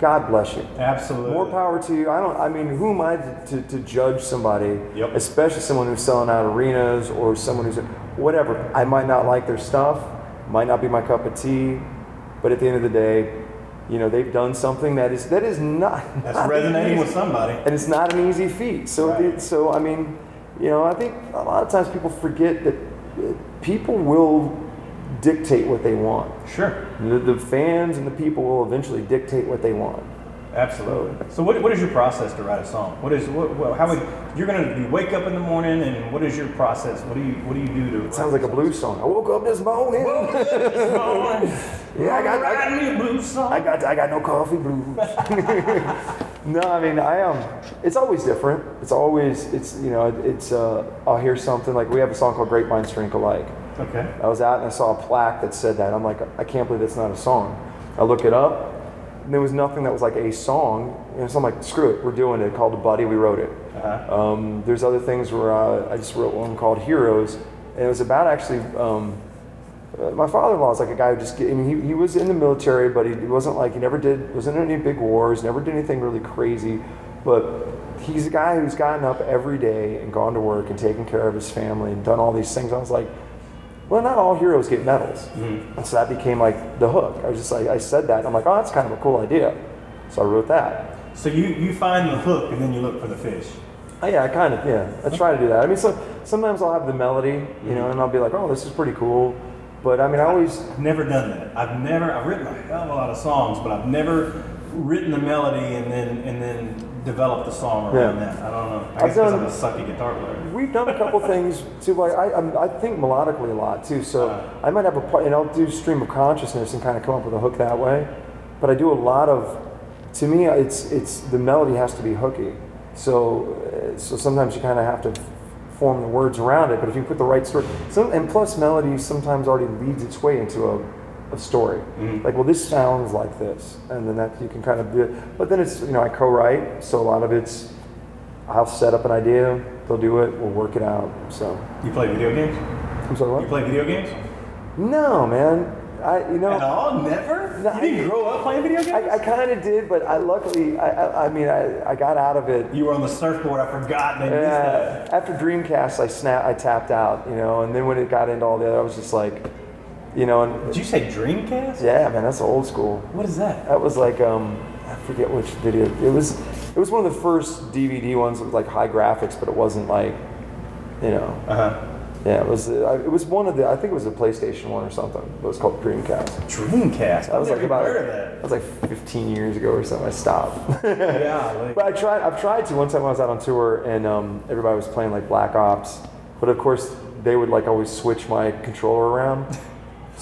S5: God bless you.
S4: Absolutely.
S5: More power to you. I don't. I mean, who am I to, to, to judge somebody,
S4: Yep.
S5: especially someone who's selling out arenas or someone who's whatever. I might not like their stuff, might not be my cup of tea, but at the end of the day, you know, they've done something that is that is not
S4: That's
S5: not
S4: resonating
S5: easy.
S4: with somebody.
S5: and it's not an easy feat. So,
S4: Right.
S5: so I mean, you know, I think a lot of times people forget that people will dictate what they want.
S4: Sure.
S5: The, the fans and the people will eventually dictate what they want.
S4: Absolutely. So, what, what is your process to write a song? What is what, what how would you're gonna you wake up in the morning and what is your process? What do you what do you do to?
S5: It sounds like a blues song. I woke up this morning. Yeah, I got- I got-
S4: me a blues song.
S5: I got I got no coffee blues. no, I mean I um it's always different. It's always it's you know it's uh I'll hear something like we have a song called Grapevine Drink Alike.
S4: Okay.
S5: I was out and I saw a plaque that said that. I'm like, I can't believe it's not a song. I look it up, and there was nothing that was like a song. And so I'm like, screw it, we're doing it. Called Buddy, we wrote it.
S4: Uh-huh.
S5: Um, there's other things where uh, I just wrote one called Heroes, and it was about actually. Um, uh, my father-in-law is like a guy who just. I mean, he, he was in the military, but he wasn't like he never did. wasn't in any big wars. Never did anything really crazy, but. He's a guy who's gotten up every day and gone to work and taken care of his family and done all these things. I was like, well, not all heroes get medals. Mm-hmm. And so that became like the hook. I was just like, I said that. I'm like, oh, that's kind of a cool idea. So I wrote that.
S4: So you you find the hook and then you look for the fish.
S5: Oh, yeah, I kind of yeah. I try to do that. I mean, so sometimes I'll have the melody, you mm-hmm. know, and I'll be like, oh, this is pretty cool. But I mean, I always
S4: I've never done that. I've never. I've written a hell of a lot of songs, but I've never written the melody and then and then developed the song around
S5: Yeah.
S4: that. I don't know. I
S5: I've
S4: guess because I'm a sucky guitar player.
S5: We've done a couple things too. Like I, I'm, I think melodically a lot too. So
S4: Uh.
S5: I might have a part, and I'll do stream of consciousness and kind of come up with a hook that way. But I do a lot of. To me, it's it's the melody has to be hooky. So uh, so sometimes you kind of have to form the words around it. But if you put the right story, some, and plus melody sometimes already leads its way into a, a story. Mm-hmm. Like, well, this sounds like this, and then that you can kind of do it. But then it's you know I co-write, so a lot of it's I'll set up an idea, they'll do it, we'll work it out. So
S4: You play video games?
S5: I'm sorry,
S4: You play video games?
S5: No, man. I you know
S4: At all? Never?
S5: No,
S4: you didn't
S5: I-
S4: grow up playing video games?
S5: I, I kind of did, but I luckily I I, I mean I, I got out of it.
S4: you were on the surfboard. I forgot. They
S5: Yeah, after Dreamcast, I snap, I tapped out, you know, and then when it got into all the other, I was just like, you know, and
S4: Did you say Dreamcast?
S5: yeah, man, that's old school.
S4: What is that?
S5: That was like um, I forget which video. It was it was one of the first DVD ones with like high graphics, but it wasn't like, you know,
S4: Uh huh.
S5: yeah, it was uh, it was one of the I think it was a PlayStation one or something. It was called Dreamcast.
S4: Dreamcast.
S5: I was like about
S4: heard of
S5: that
S4: that.
S5: was like 15 years ago or something. I stopped.
S4: Yeah. Like,
S5: But I tried. I've tried to. One time I was out on tour and um, everybody was playing like Black Ops, but of course they would like always switch my controller around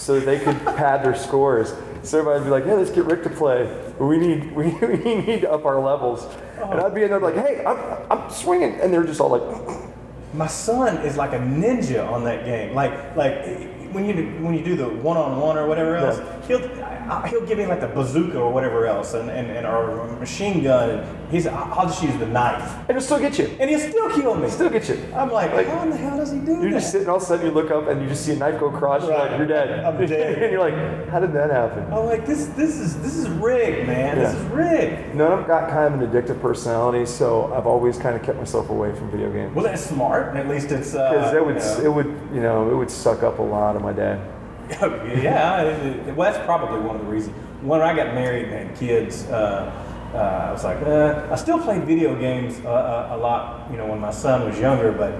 S5: so that they could pad their scores. So everybody'd be like, "Hey, let's get Rick to play. We need we, we need to up our levels." And I'd be in there like, "Hey, I'm I'm swinging," and they're just all like,
S4: My son is like a ninja on that game. Like like when you do, when you do the one on one or whatever else, he'll I- he'll give me like the bazooka or whatever else, and and, and or a machine gun. And he's I'll just use the knife,
S5: "And it'll still get you.
S4: and he'll still kill me.
S5: Still get you."
S4: I'm like,
S5: Like,
S4: how in the hell does he do that?
S5: You're
S4: that?
S5: just sitting, all of a sudden you look up and you just see a knife go across. You're like, "You're dead."
S4: I'm dead.
S5: and you're like, "How did that happen?"
S4: I'm like, this this is this is rigged, man. This is rigged.
S5: Of them got kind of an addictive personality, so I've always kind of kept myself away from video games.
S4: Well, that's smart. At least it's uh,
S5: Because it would,
S4: you know.
S5: it would, you know, it would suck up a lot of my day.
S4: yeah, well, that's probably one of the reasons. When I got married and had kids, uh, uh, I was like, uh, I still played video games uh, uh, a lot, you know, when my son was younger, but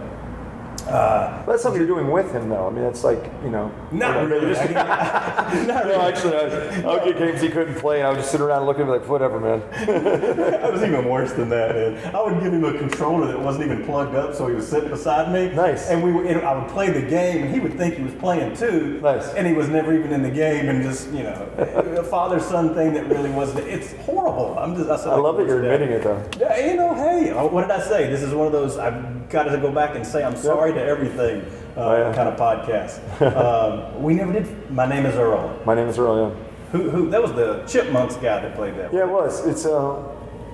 S4: uh,
S5: that's something you're doing with him, though. I mean, it's like, you know.
S4: not really. Mean, not
S5: No, actually, I, I would get games he couldn't play, and I would just sit around looking at him like, whatever, man.
S4: That was even worse than that, man. I would give him a controller that wasn't even plugged up, so he was sitting beside me.
S5: Nice.
S4: And we, would, and I would play the game, and he would think he was playing too.
S5: Nice.
S4: And he was never even in the game, and just you know, a father-son thing that really wasn't. It's horrible. I'm just. I,
S5: I love that you're admitting it, though.
S4: Yeah, you know, hey, uh, what did I say? This is one of those I've got to go back and say I'm sorry to everything uh,
S5: Oh, yeah.
S4: kind of podcast. um, we never did. My name is Earl.
S5: My name is Earl Young.
S4: Who, who? That was the Chipmunks guy that played that.
S5: Yeah, it was. It's, uh,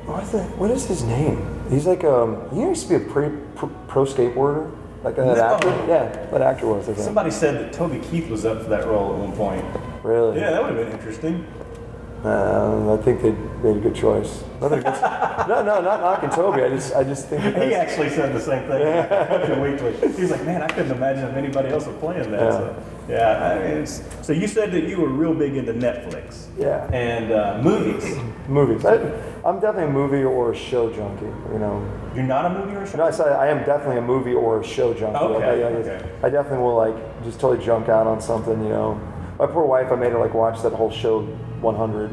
S5: what is, that? what is his name? He's like, um, he used to be a pre, pro, pro skateboarder. Like that
S4: No.
S5: actor? Yeah, that actor was, I think.
S4: Somebody said that Toby Keith was up for that role at one point.
S5: Really?
S4: Yeah, that would have been interesting.
S5: Uh, I think they made a good choice. No, no, not knocking Toby. I just, I just think
S4: He actually said the same thing after Weekly. He was like, "Man, I couldn't imagine if anybody else was playing that."
S5: Yeah.
S4: So, yeah. I mean, so you said that you were real big into Netflix.
S5: Yeah.
S4: And uh, movies.
S5: movies. I, I'm definitely a movie or a show junkie. You know,
S4: You're not a movie or a show?
S5: no, I said I am definitely a movie or a show junkie. Like,
S4: Okay,
S5: I, I,
S4: okay.
S5: I definitely will like just totally junk out on something. You know, my poor wife, I made her like watch that whole show 100.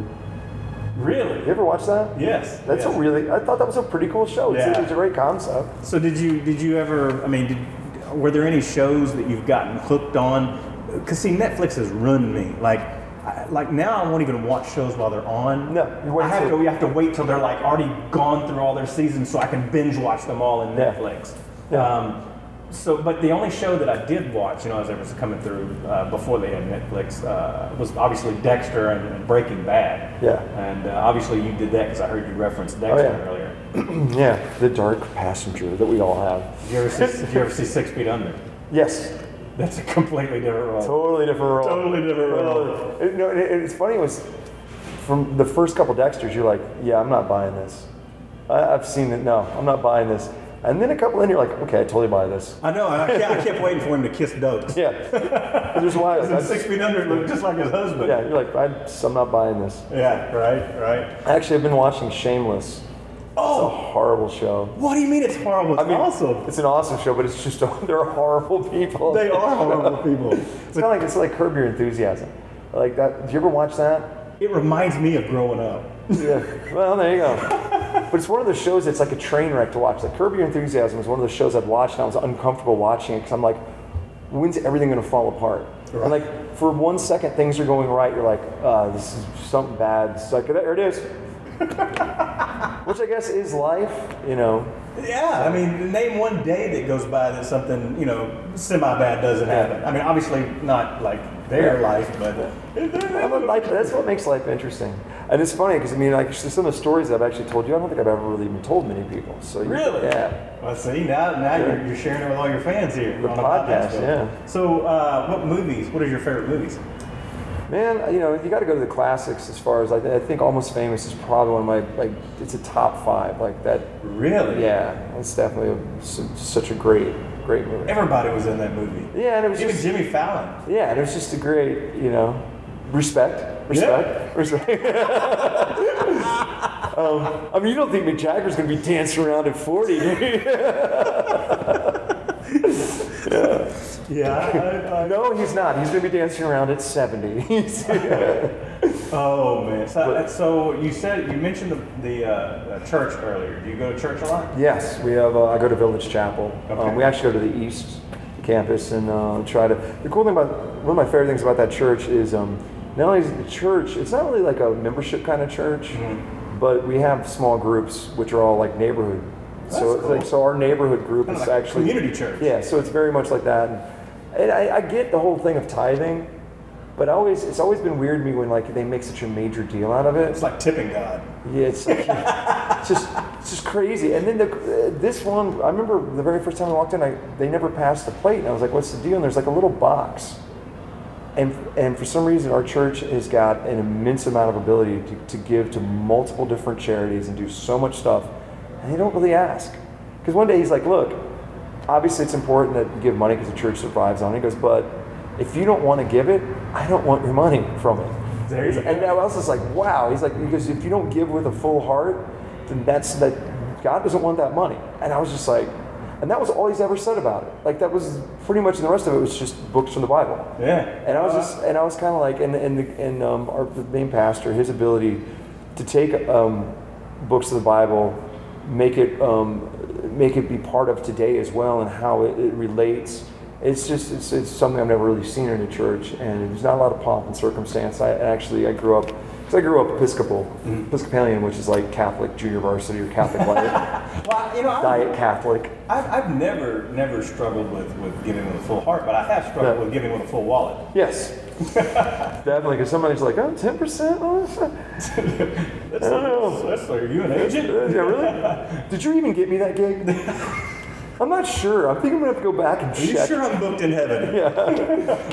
S4: Really?
S5: You ever watch that?
S4: Yes.
S5: That's
S4: yes.
S5: a really. I thought that was a pretty cool show. It's,
S4: Yeah.
S5: it's a great concept.
S4: So did you did you ever? I mean, did, were there any shows that you've gotten hooked on? Because see, Netflix has ruined me. Like, I, like now I won't even watch shows while they're on.
S5: No,
S4: I have to. You have to wait till they're like already gone through all their seasons, so I can binge watch them all in. Netflix.
S5: Yeah.
S4: Um, so, but the only show that I did watch, you know, as I was coming through uh, before they had Netflix, uh, was obviously Dexter and, and Breaking Bad.
S5: Yeah.
S4: And uh, obviously you did that because I heard you reference Dexter
S5: yeah.
S4: earlier.
S5: Yeah, the dark passenger that we all have.
S4: Did you ever see, did you ever see Six Feet Under?
S5: Yes,
S4: That's a completely different role.
S5: Totally different role.
S4: Totally different role.
S5: Totally. It, no, it, it's funny. It was from the first couple Dexters. You're like, yeah, I'm not buying this. I, I've seen it. No, I'm not buying this. And then a couple in, you're like, okay, I totally buy this.
S4: I know. I, kept- I kept waiting for him to kiss Doakes.
S5: Yeah. There's why.
S4: And Six Feet Under looked just like his husband.
S5: Yeah, you're like, I'm, I'm not buying this.
S4: Yeah, right, right.
S5: Actually, I've been watching Shameless. Oh, It's a
S4: Oh,
S5: horrible show.
S4: what do you mean it's horrible? It's
S5: I mean,
S4: awesome.
S5: It's an awesome show, but it's just they're horrible people.
S4: They are horrible people.
S5: It's kind of like it's like Curb Your Enthusiasm. Like that. Did you ever watch that?
S4: It reminds me of growing up.
S5: Yeah. Well, there you go. But it's one of those shows that's like a train wreck to watch. Like Curb Your Enthusiasm was one of those shows I've watched and I was uncomfortable watching it because I'm like, when's everything going to fall apart? And like for one second things are going right, you're like, uh, this is something bad. It's like there it is. Which I guess is life, you know.
S4: Yeah, I mean, name one day that goes by that something, you know, semi bad doesn't happen. I mean, obviously not like their life, but
S5: Yeah, but life, that's what makes life interesting. And it's funny because I mean, like some of the stories I've actually told you, I don't think I've ever really even told many people. So you-
S4: Really?
S5: yeah.
S4: Well, see now, now you're, you're sharing it with all your fans here
S5: The
S4: on the
S5: podcast,
S4: podcast.
S5: yeah.
S4: So, uh, what movies? What are your favorite movies?
S5: Man, you know, you got to go to the classics as far as I think Almost Famous is probably one of my like it's a top five like that.
S4: Really?
S5: Yeah, it's definitely a, such a great great movie.
S4: Everybody was in that movie.
S5: Yeah, and it was
S4: even
S5: just,
S4: Jimmy Fallon.
S5: Yeah, and it was just a great you know respect respect yeah. respect. Um, I mean, you don't think Mick Jagger's going to be dancing around at 40, yeah.
S4: yeah I, I,
S5: no, he's not. He's going to be dancing around at 70.
S4: oh, man. So, but, uh, so, you said, you mentioned the, the uh, uh, church earlier. Do you go to church a lot?
S5: Yes. we have. Uh, I go to Village Chapel.
S4: Um, okay.
S5: Um, we actually go to the East Campus and uh, try to. The cool thing about, one of my favorite things about that church is um, not only is the church, it's not really like a membership kind of church,
S4: mm-hmm.
S5: but we have small groups, which are all like neighborhood so it's like so our neighborhood group
S4: Kinda
S5: is
S4: like a
S5: actually
S4: community church.
S5: Yeah, so it's very much like that. And, and I, I get the whole thing of tithing, but I always it's always been weird to me when like they make such a major deal out of it.
S4: It's like tipping God.
S5: Yeah, it's, like, it's just it's just crazy. And then the, uh, this one, I remember the very first time I walked in, I, they never passed the plate, and I was like, "What's the deal?" And there's like a little box, and and for some reason, our church has got an immense amount of ability to, to give to multiple different charities and do so much stuff, and they don't really ask. Because one day he's like, "Look, obviously it's important that you give money because the church survives on it." He goes, "But if you don't want to give it, I don't want your money from it."
S4: There you
S5: and
S4: now
S5: I was just like, wow. He's like, because if you don't give with a full heart, then that's that. God doesn't want that money. And I was just like, and that was all he's ever said about it. Like that was pretty much, and the rest of it was just books from the Bible.
S4: Yeah.
S5: And I was just, and I was kind of like, and and the, and um, our the main pastor, his ability to take um, books of the Bible, make it um, make it be part of today as well, and how it, it relates. It's just it's, it's something I've never really seen in a church, and there's not a lot of pomp and circumstance. I actually I grew up. Because I grew up Episcopal, Episcopalian, which is like Catholic junior varsity or Catholic light,
S4: Well, you know,
S5: diet Catholic.
S4: I've, I've never never struggled with, with giving with a full heart, but I have struggled
S5: Yeah.
S4: with giving with a full wallet.
S5: Yes, definitely. Because somebody's like, oh, 10 percent.
S4: That's,
S5: I don't know.
S4: that's, are you an agent?
S5: Yeah, really? Did you even get me that gig? I'm not sure. I think I'm gonna have to go back and
S4: Are you sure I'm booked in heaven? Yeah.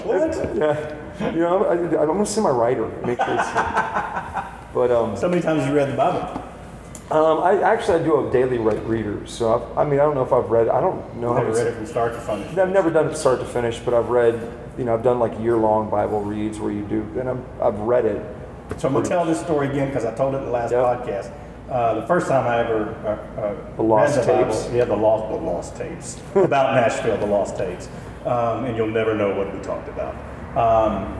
S4: what?
S5: Yeah. You know, I, I'm gonna send my writer. Make sure. But um,
S4: So many times you read the Bible.
S5: um, I actually I do a daily re- reader. So I've, I mean, I don't know if I've read. I don't know.
S4: I've
S5: how to-
S4: read it from start to finish.
S5: I've never done it start to finish, but I've read. You know, I've done like year-long Bible reads where you do, and I'm, I've read it.
S4: So I'm gonna tell this story again because I told it in the last
S5: Yep.
S4: podcast. Uh, the first time I ever uh, uh,
S5: The lost
S4: read the Bible-
S5: tapes.
S4: yeah, the lost, the lost tapes about Nashville, the lost tapes, um, and you'll never know what we talked about. Um,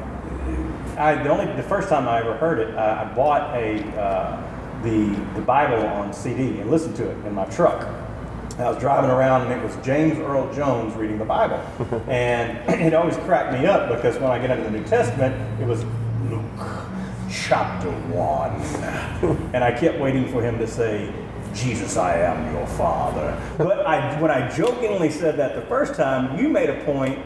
S4: I the only the first time I ever heard it, I, I bought a uh, the the Bible on CD and listened to it in my truck. I was driving around and it was James Earl Jones reading the Bible, and it always cracked me up because when I get into the New Testament, it was Luke chapter one, and I kept waiting for him to say. Jesus, I am your father. But I, when I jokingly said that the first time, you made a point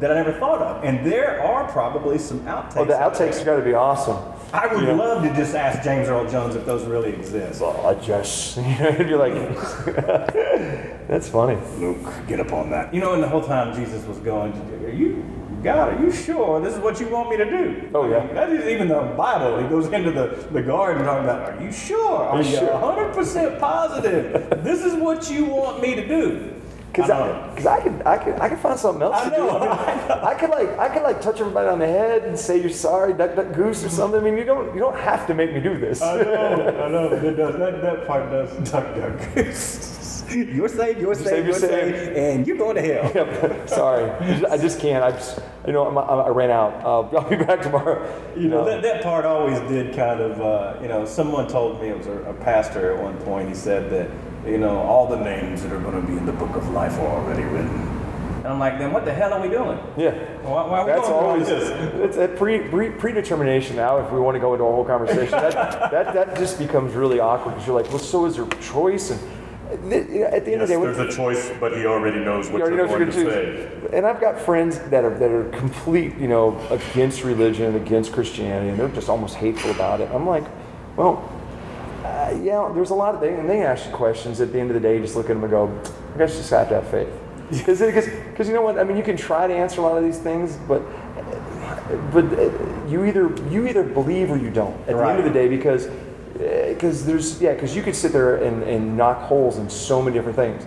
S4: that I never thought of, and there are probably some outtakes.
S5: Oh, the outtakes are going to be awesome.
S4: I would
S5: Yeah.
S4: love to just ask James Earl Jones if those really exist.
S5: Well, I just, you know, you're like, that's funny.
S4: Luke, get up on that. You know, and the whole time Jesus was going, "Are you God, are you sure this is what you want me to do?
S5: Oh, yeah.
S4: I mean, that is even the Bible. He goes into the, the garden talking about, are you sure? Are you
S5: sure?
S4: 100% positive this is what you want me to do?
S5: Because
S4: I
S5: I, cause I could, I could, I could find something else
S4: I
S5: to do.
S4: know,
S5: I, I could like, I could like touch everybody on the head and say you're sorry, duck, duck, goose, or something. I mean, you don't, you don't have to make me do this.
S4: I know, I know. It does, that, that part does duck, duck. Goose. You're saved,
S5: you're
S4: you're
S5: you're
S4: saved, and you're going to hell.
S5: sorry, I just, can't. I just, you know, I'm, I ran out. Uh, I'll be back tomorrow.
S4: You know, that, that part always did kind of, uh, you know, someone told me, it was a, a pastor at one point, he said that, you know, all the names that are going to be in the book of life are already written. And I'm like, then what the hell are we doing?
S5: Yeah.
S4: Why, why are we
S5: That's
S4: going
S5: always
S4: through this?
S5: it's a pre, pre predetermination now. If we want to go into a whole conversation, that, that that just becomes really awkward because you're like, well, so is there choice? And th- at the end of the day, what-
S7: There's a choice, but he already knows what
S5: you already
S7: you're
S5: know
S7: going to
S5: going to
S7: say.
S5: And I've got friends that are that are complete, you know, against religion, against Christianity, and they're just almost hateful about it. I'm like, well, uh, yeah, there's a lot of things, and they ask you questions. At the end of the day, you just look at them and go, I guess you just have to have faith. Because you know what I mean. You can try to answer a lot of these things, but but uh, you either you either believe or you don't. At the end of the day, because because there's yeah, because you could sit there and, and knock holes in so many different things,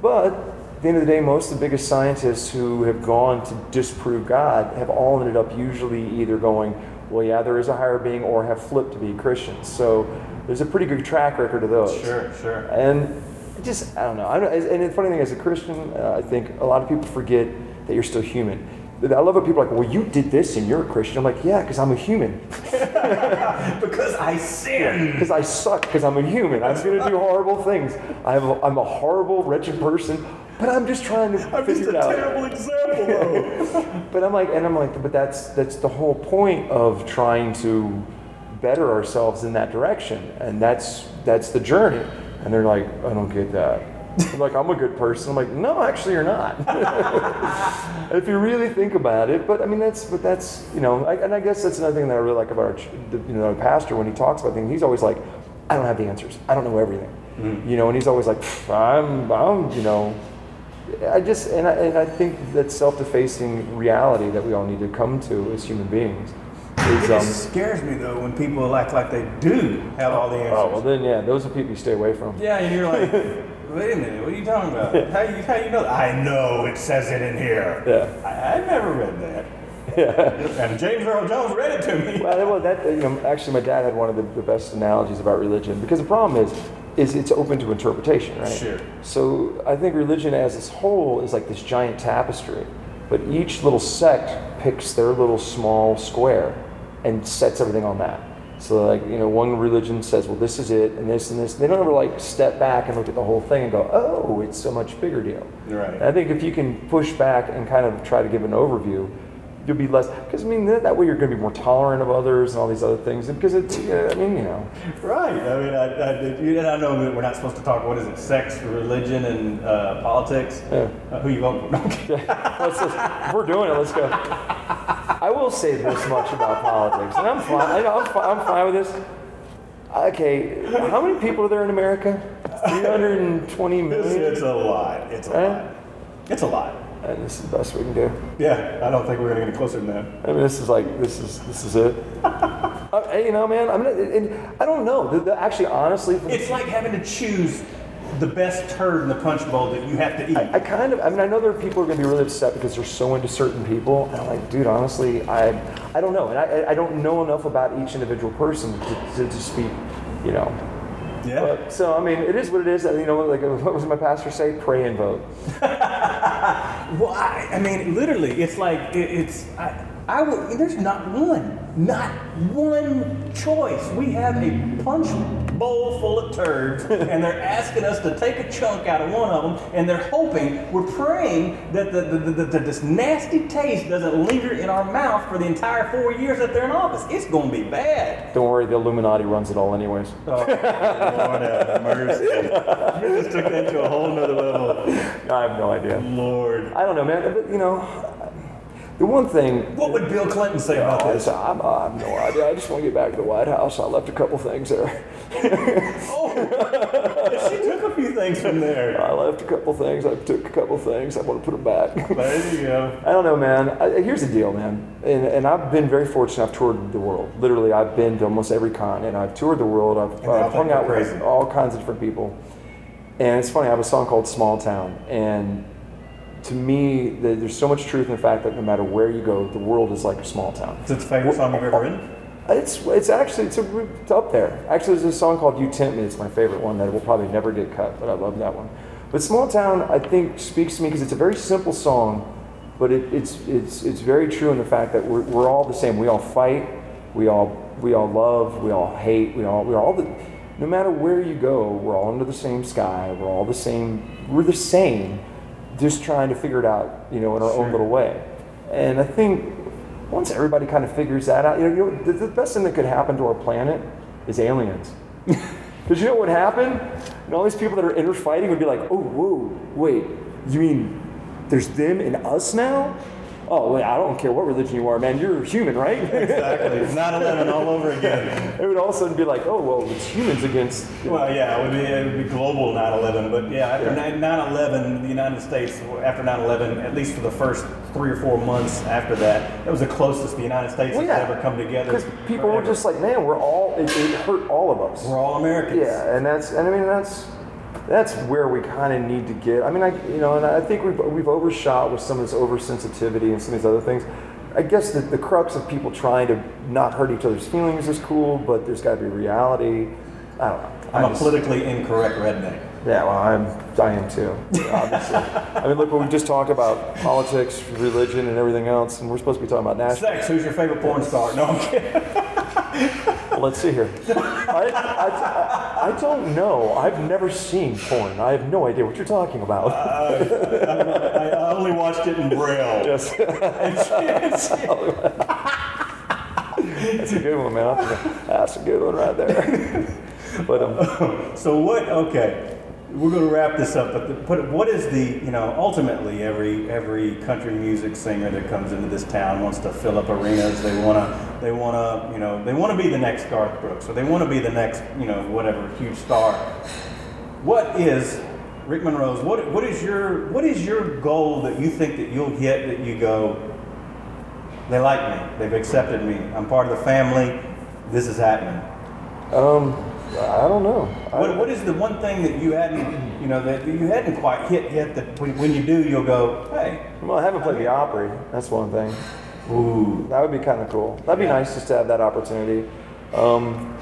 S5: but at the end of the day, most of the biggest scientists who have gone to disprove God have all ended up usually either going, well, yeah, there is a higher being, or have flipped to be Christians. So there's a pretty good track record of those.
S4: Sure, sure.
S5: And it just, I don't know. I don't, and the funny thing, as a Christian, uh, I think a lot of people forget that you're still human. I love when people are like, well, you did this and you're a Christian. I'm like, yeah, because I'm a human.
S4: Because I sin.
S5: Because I suck, because I'm a human. I'm going to do horrible things. I'm a, I'm a horrible, wretched person, but I'm just trying to
S4: I'm just
S5: figure
S4: a
S5: it out.
S4: terrible example, though.
S5: But I'm like, and I'm like, but that's that's the whole point of trying to better ourselves in that direction, and that's that's the journey. And they're like, I don't get that. I'm like, I'm a good person. I'm like, no, actually, you're not. if you really think about it, but I mean, that's but that's you know, I, and I guess that's another thing that I really like about our, the, you know, our pastor when he talks about things. He's always like, I don't have the answers. I don't know everything. Mm-hmm. You know, and he's always like, "Pff, I'm, I'm, you know, I just and I, and I think that self-defacing reality that we all need to come to as human beings is
S4: It
S5: um.
S4: just scares me, though, when people act like they do have all the answers.
S5: Oh well, then yeah, those are people you stay away from.
S4: Yeah, and you're like, wait a minute, what are you talking about? How you, how you know that? I know it says it in here.
S5: Yeah.
S4: I, I never read that. Yeah. And James Earl Jones read it to me.
S5: Well, well, that you know, actually, my dad had one of the, the best analogies about religion because the problem is, is it's open to interpretation, right?
S4: Sure.
S5: So I think religion as its whole is like this giant tapestry, but each little sect picks their little small square and sets everything on that. So like you know, one religion says, well, this is it, and this and this. They don't ever like step back and look at the whole thing and go, oh, it's a much bigger deal.
S4: Right.
S5: And I think if you can push back and kind of try to give an overview, you'll be less because I mean that, that way you're going to be more tolerant of others and all these other things. And because it's I mean you know
S4: Right. I mean, I, I, I know that we're not supposed to talk, what is it, sex, religion, and uh, politics?
S5: Yeah.
S4: Uh, who you vote for? Okay.
S5: let's, let's, if we're doing it, let's go. I will say this much about politics, and I'm fine. I know, I'm, fi- I'm fine with this. Okay, how many people are there in America? 320 million.
S4: It's, it's a lot. It's a
S5: Eh?
S4: lot. It's a lot.
S5: And this is the best we can do.
S4: Yeah, I don't think we're going to get any closer than that.
S5: I mean, this is like this is this is it. Uh, hey, you know, man. I'm not, and I don't know. The, the, actually, honestly, for the
S4: It's like having to choose the best turd in the punch bowl that you have to eat.
S5: I kind of, I mean, I know there are people who are going to be really upset because they're so into certain people. And I'm like, dude, honestly, I, I don't know, and I, I don't know enough about each individual person to, to, to speak, you know.
S4: yeah.
S5: But so, I mean, it is what it is. You know, like uh, what was my pastor say? Pray and vote.
S4: Well, I, I mean, literally, it's like it, it's. I, I would. There's not one, not one choice. We have a punch bowl full of turds, and they're asking us to take a chunk out of one of them, and they're hoping, we're praying that the, the, the, the, this nasty taste doesn't linger in our mouth for the entire four years that they're in office. It's going to be bad.
S5: Don't worry, the Illuminati runs it all, anyways.
S4: Oh, Lord have mercy. You just took that to a whole nother level.
S5: I have no idea.
S4: Lord.
S5: I don't know, man. But you know, the one thing
S4: What would Bill Clinton say about
S5: I,
S4: this?
S5: I'm, uh, I have no idea. I just want to get back to the White House. I left a couple things there.
S4: Oh, she took a few things from there.
S5: I left a couple things. I took a couple things. I want to put them back.
S4: There you go.
S5: I don't know, man. I, here's the deal, man. And, and I've been very fortunate. I've toured the world. Literally, I've been to almost every continent. I've toured the world. I've, I've hung out
S4: you're
S5: with all kinds of different people. And it's funny. I have a song called "Small Town," and to me, the, there's so much truth in the fact that no matter where you go, the world is like a small town.
S4: Is it the favorite song you've ever written?
S5: It's it's actually it's, a, it's up there. Actually, there's a song called "You Tempt Me." It's my favorite one that will probably never get cut, but I love that one. But "Small Town" I think speaks to me because it's a very simple song, but it, it's it's it's very true in the fact that we're, we're all the same. We all fight, we all we all love, we all hate, we all we're all the. No matter where you go, we're all under the same sky. We're all the same. We're the same, just trying to figure it out, you know, in our own little way. And I think once everybody kind of figures that out, you know, you know the, the best thing that could happen to our planet is aliens. Because you know what happened? happen? And all these people that are interfighting would be like, oh, whoa, wait, you mean there's them and us now? Oh, wait, I don't care what religion you are, man. You're human, right?
S4: Exactly. 9/11 all over again.
S5: it would all of a sudden be like, oh, well, it's humans against.
S4: Well, yeah, it would be, it would be global 9/11, but yeah, after 9/11, the United States, after 9/11, at least for the first three or four months after that, that was the closest the United States
S5: Well,
S4: has ever come together.
S5: Because people were just like, man, we're all, it, it hurt all of us.
S4: we're all Americans.
S5: Yeah, and that's and I mean that's that's where we kind of need to get. I mean, I you know, and I think we've we've overshot with some of this oversensitivity and some of these other things. I guess the, the crux of people trying to not hurt each other's feelings is cool, but there's got to be reality. I don't know.
S4: I'm
S5: I
S4: a
S5: just-
S4: politically incorrect redneck.
S5: Yeah, well, I'm I am too. Obviously, I mean, look, what we just talked about politics, religion, and everything else, and we're supposed to be talking about Nashville.
S4: Sex, who's your favorite porn star? No, I'm kidding.
S5: Well, let's see here. I, I, I, I don't know. I've never seen porn. I have no idea what you're talking about.
S4: I, I only watched it in Braille.
S5: Yes. That's a good one, man. I'll have to- That's a good one right there. But um,
S4: So what? Okay, we're going to wrap this up. But the, put, what is the? You know, ultimately, every every country music singer that comes into this town wants to fill up arenas. They want to. They want to. You know, they want to be the next Garth Brooks, or they want to be the next. You know, whatever huge star. What is Rick Monroe's? What What is your What is your goal that you think that you'll hit? That you go. They like me. They've accepted me. I'm part of the family. This is happening.
S5: um, I don't know.
S4: What, what is the one thing that you hadn't, you know, that you hadn't quite hit yet? That when, when you do, you'll go, hey,
S5: Well, I haven't played the Opry. That's one thing.
S4: ooh,
S5: That would be kind of cool. That'd be
S4: Yeah.
S5: nice just to have that opportunity. Um,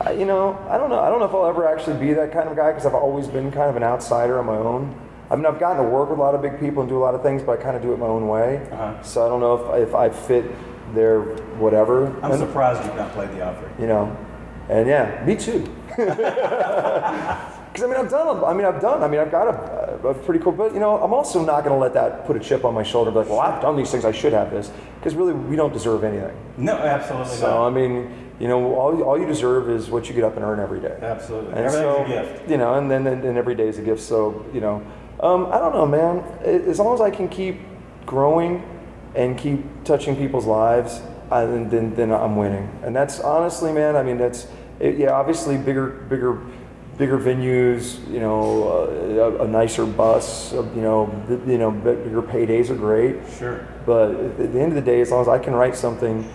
S5: I, you know, I don't know. I don't know if I'll ever actually be that kind of guy because I've always been kind of an outsider on my own. I mean, I've gotten to work with a lot of big people and do a lot of things, but I kind of do it my own way.
S4: Uh-huh.
S5: So I don't know if, if I fit their whatever.
S4: I'm
S5: And-
S4: surprised you've not played the Opry.
S5: you know, and yeah, me too. Because I mean, I've done. I mean, I've done. I mean, I've got a, a pretty cool. But you know, I'm also not going to let that put a chip on my shoulder. And be like, well, I've done these things. I should have this. Because really, we don't deserve anything.
S4: No, absolutely
S5: So I mean, you know, all, all you deserve is what you get up and earn every day.
S4: Absolutely,
S5: And
S4: everything's
S5: so,
S4: a gift.
S5: You know, and then and, and every day is a gift. So you know, um, I don't know, man. As long as I can keep growing and keep touching people's lives, I, then, then then I'm winning. And that's honestly, man. I mean, that's it, yeah. Obviously, bigger bigger bigger venues. You know, uh, a, a nicer bus. Uh, you know, th- you know, bigger paydays are great.
S4: Sure.
S5: But at the end of the day, as long as I can write something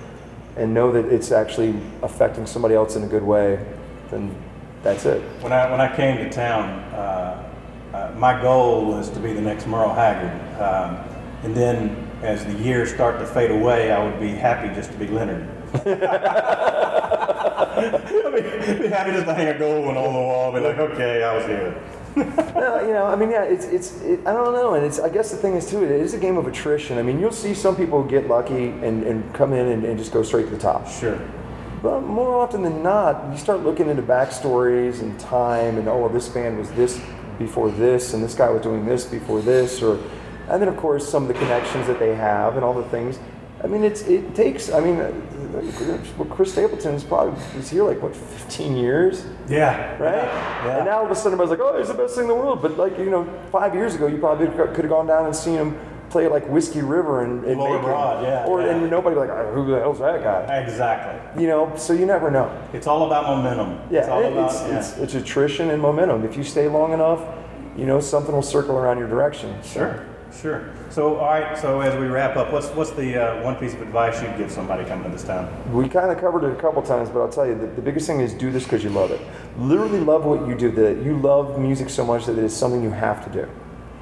S5: and know that it's actually affecting somebody else in a good way, then that's it.
S4: When I when I came to town, uh, uh, my goal was to be the next Merle Haggard, um, and then as the years start to fade away, I would be happy just to be Leonard. I'd be, be happy just to hang a gold one on the wall, be like, okay, I was here.
S5: No, you know, I mean, yeah, it's it's. It, I don't know, and it's. I guess the thing is too, it is a game of attrition. I mean, you'll see some people get lucky and, and come in and, and just go straight to the top.
S4: Sure.
S5: But more often than not, you start looking into backstories and time, and oh, well, this band was this before this, and this guy was doing this before this, or, and then of course some of the connections that they have and all the things. I mean, it's it takes. I mean, uh, Chris Stapleton's probably was here like what 15 years,
S4: Yeah.
S5: right?
S4: Yeah.
S5: And now all of a sudden I was like, oh, he's the best thing in the world. But like you know, five years ago, you probably could have gone down and seen him play like Whiskey River and, and
S4: Lower Broad, yeah,
S5: or
S4: yeah.
S5: and nobody like "Oh, who the hell's that guy?
S4: Exactly.
S5: You know, so you never know.
S4: It's all about momentum.
S5: Yeah,
S4: It's
S5: it-
S4: about
S5: it's,
S4: yeah.
S5: it's, it's attrition and momentum. If you stay long enough, you know something will circle around your direction.
S4: Sure, sure. So, all right. So, as we wrap up, what's what's the uh, one piece of advice you'd give somebody coming to this town?
S5: We kind of covered it a couple times, but I'll tell you, the, the biggest thing is do this because you love it. Literally love what you do. That you love music so much that it's something you have to do.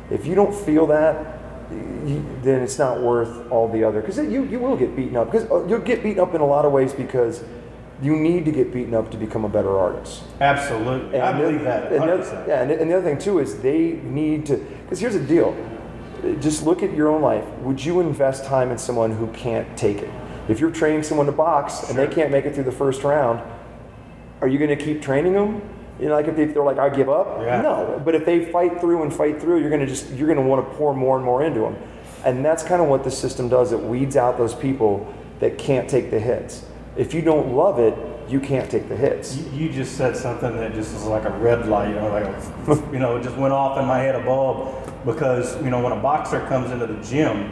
S5: If you don't feel that, you, then it's not worth all the other. Because you you will get beaten up. Because you'll get beaten up in a lot of ways because you need to get beaten up to become a better artist.
S4: Absolutely, I
S5: And the-
S4: believe that.
S5: and the
S4: 100%.
S5: other- yeah, and, and the other thing too is they need to. Because here's the deal: just look at your own life. Would you invest time in someone who can't take it? If you're training someone to box and they can't make it through the first round, are you going to keep training them? You know, like if, they, they're like, I give up.
S4: Yeah.
S5: No, but if they fight through and fight through, you're going to just you're going to want to pour more and more into them, and that's kind of what the system does. It weeds out those people that can't take the hits. If you don't love it, you can't take the hits.
S4: You, you just said something that just was like a red light, you know, like a, you know, it just went off in my head a bulb because you know when a boxer comes into the gym,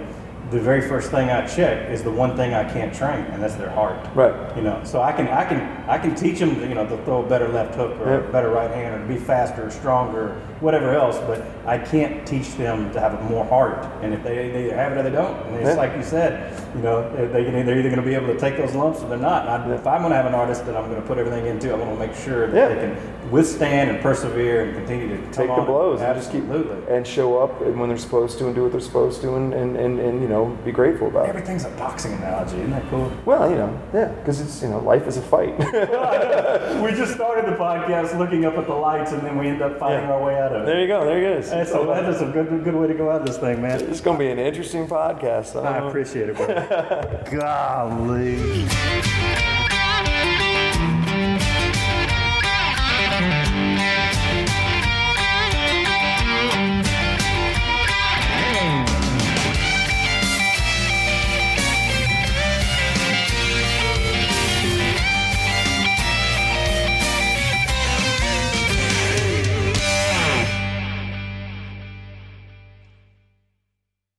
S4: the very first thing I check is the one thing I can't train, and that's their heart.
S5: Right.
S4: You know, so I can I can I can teach them, you know, to throw a better left hook or
S5: Yeah.
S4: a better right hand or to be faster or stronger, whatever else. But I can't teach them to have more heart. And if they, they either have it or they don't, and it's
S5: Yeah.
S4: like you said, you know, they can, they're either going to be able to take those lumps or they're not. And I, If I'm going to have an artist that I'm going to put everything into, I want to make sure that they can withstand and persevere and continue to
S5: take
S4: come
S5: the
S4: on.
S5: blows and just keep
S4: Absolutely.
S5: and show up and when they're supposed to and do what they're supposed to and, and, and, and you know be grateful about.
S4: Everything's a boxing analogy, isn't that cool?
S5: Well, you know, yeah, because it's you know life is a fight.
S4: we just started the podcast looking up at the lights, and then we end up fighting
S5: Yeah.
S4: our way out of it.
S5: there you go. There it is.
S4: That's a, that is a good, good way to go out of this thing, man.
S5: It's going to be an interesting podcast. I
S4: I appreciate it. Golly.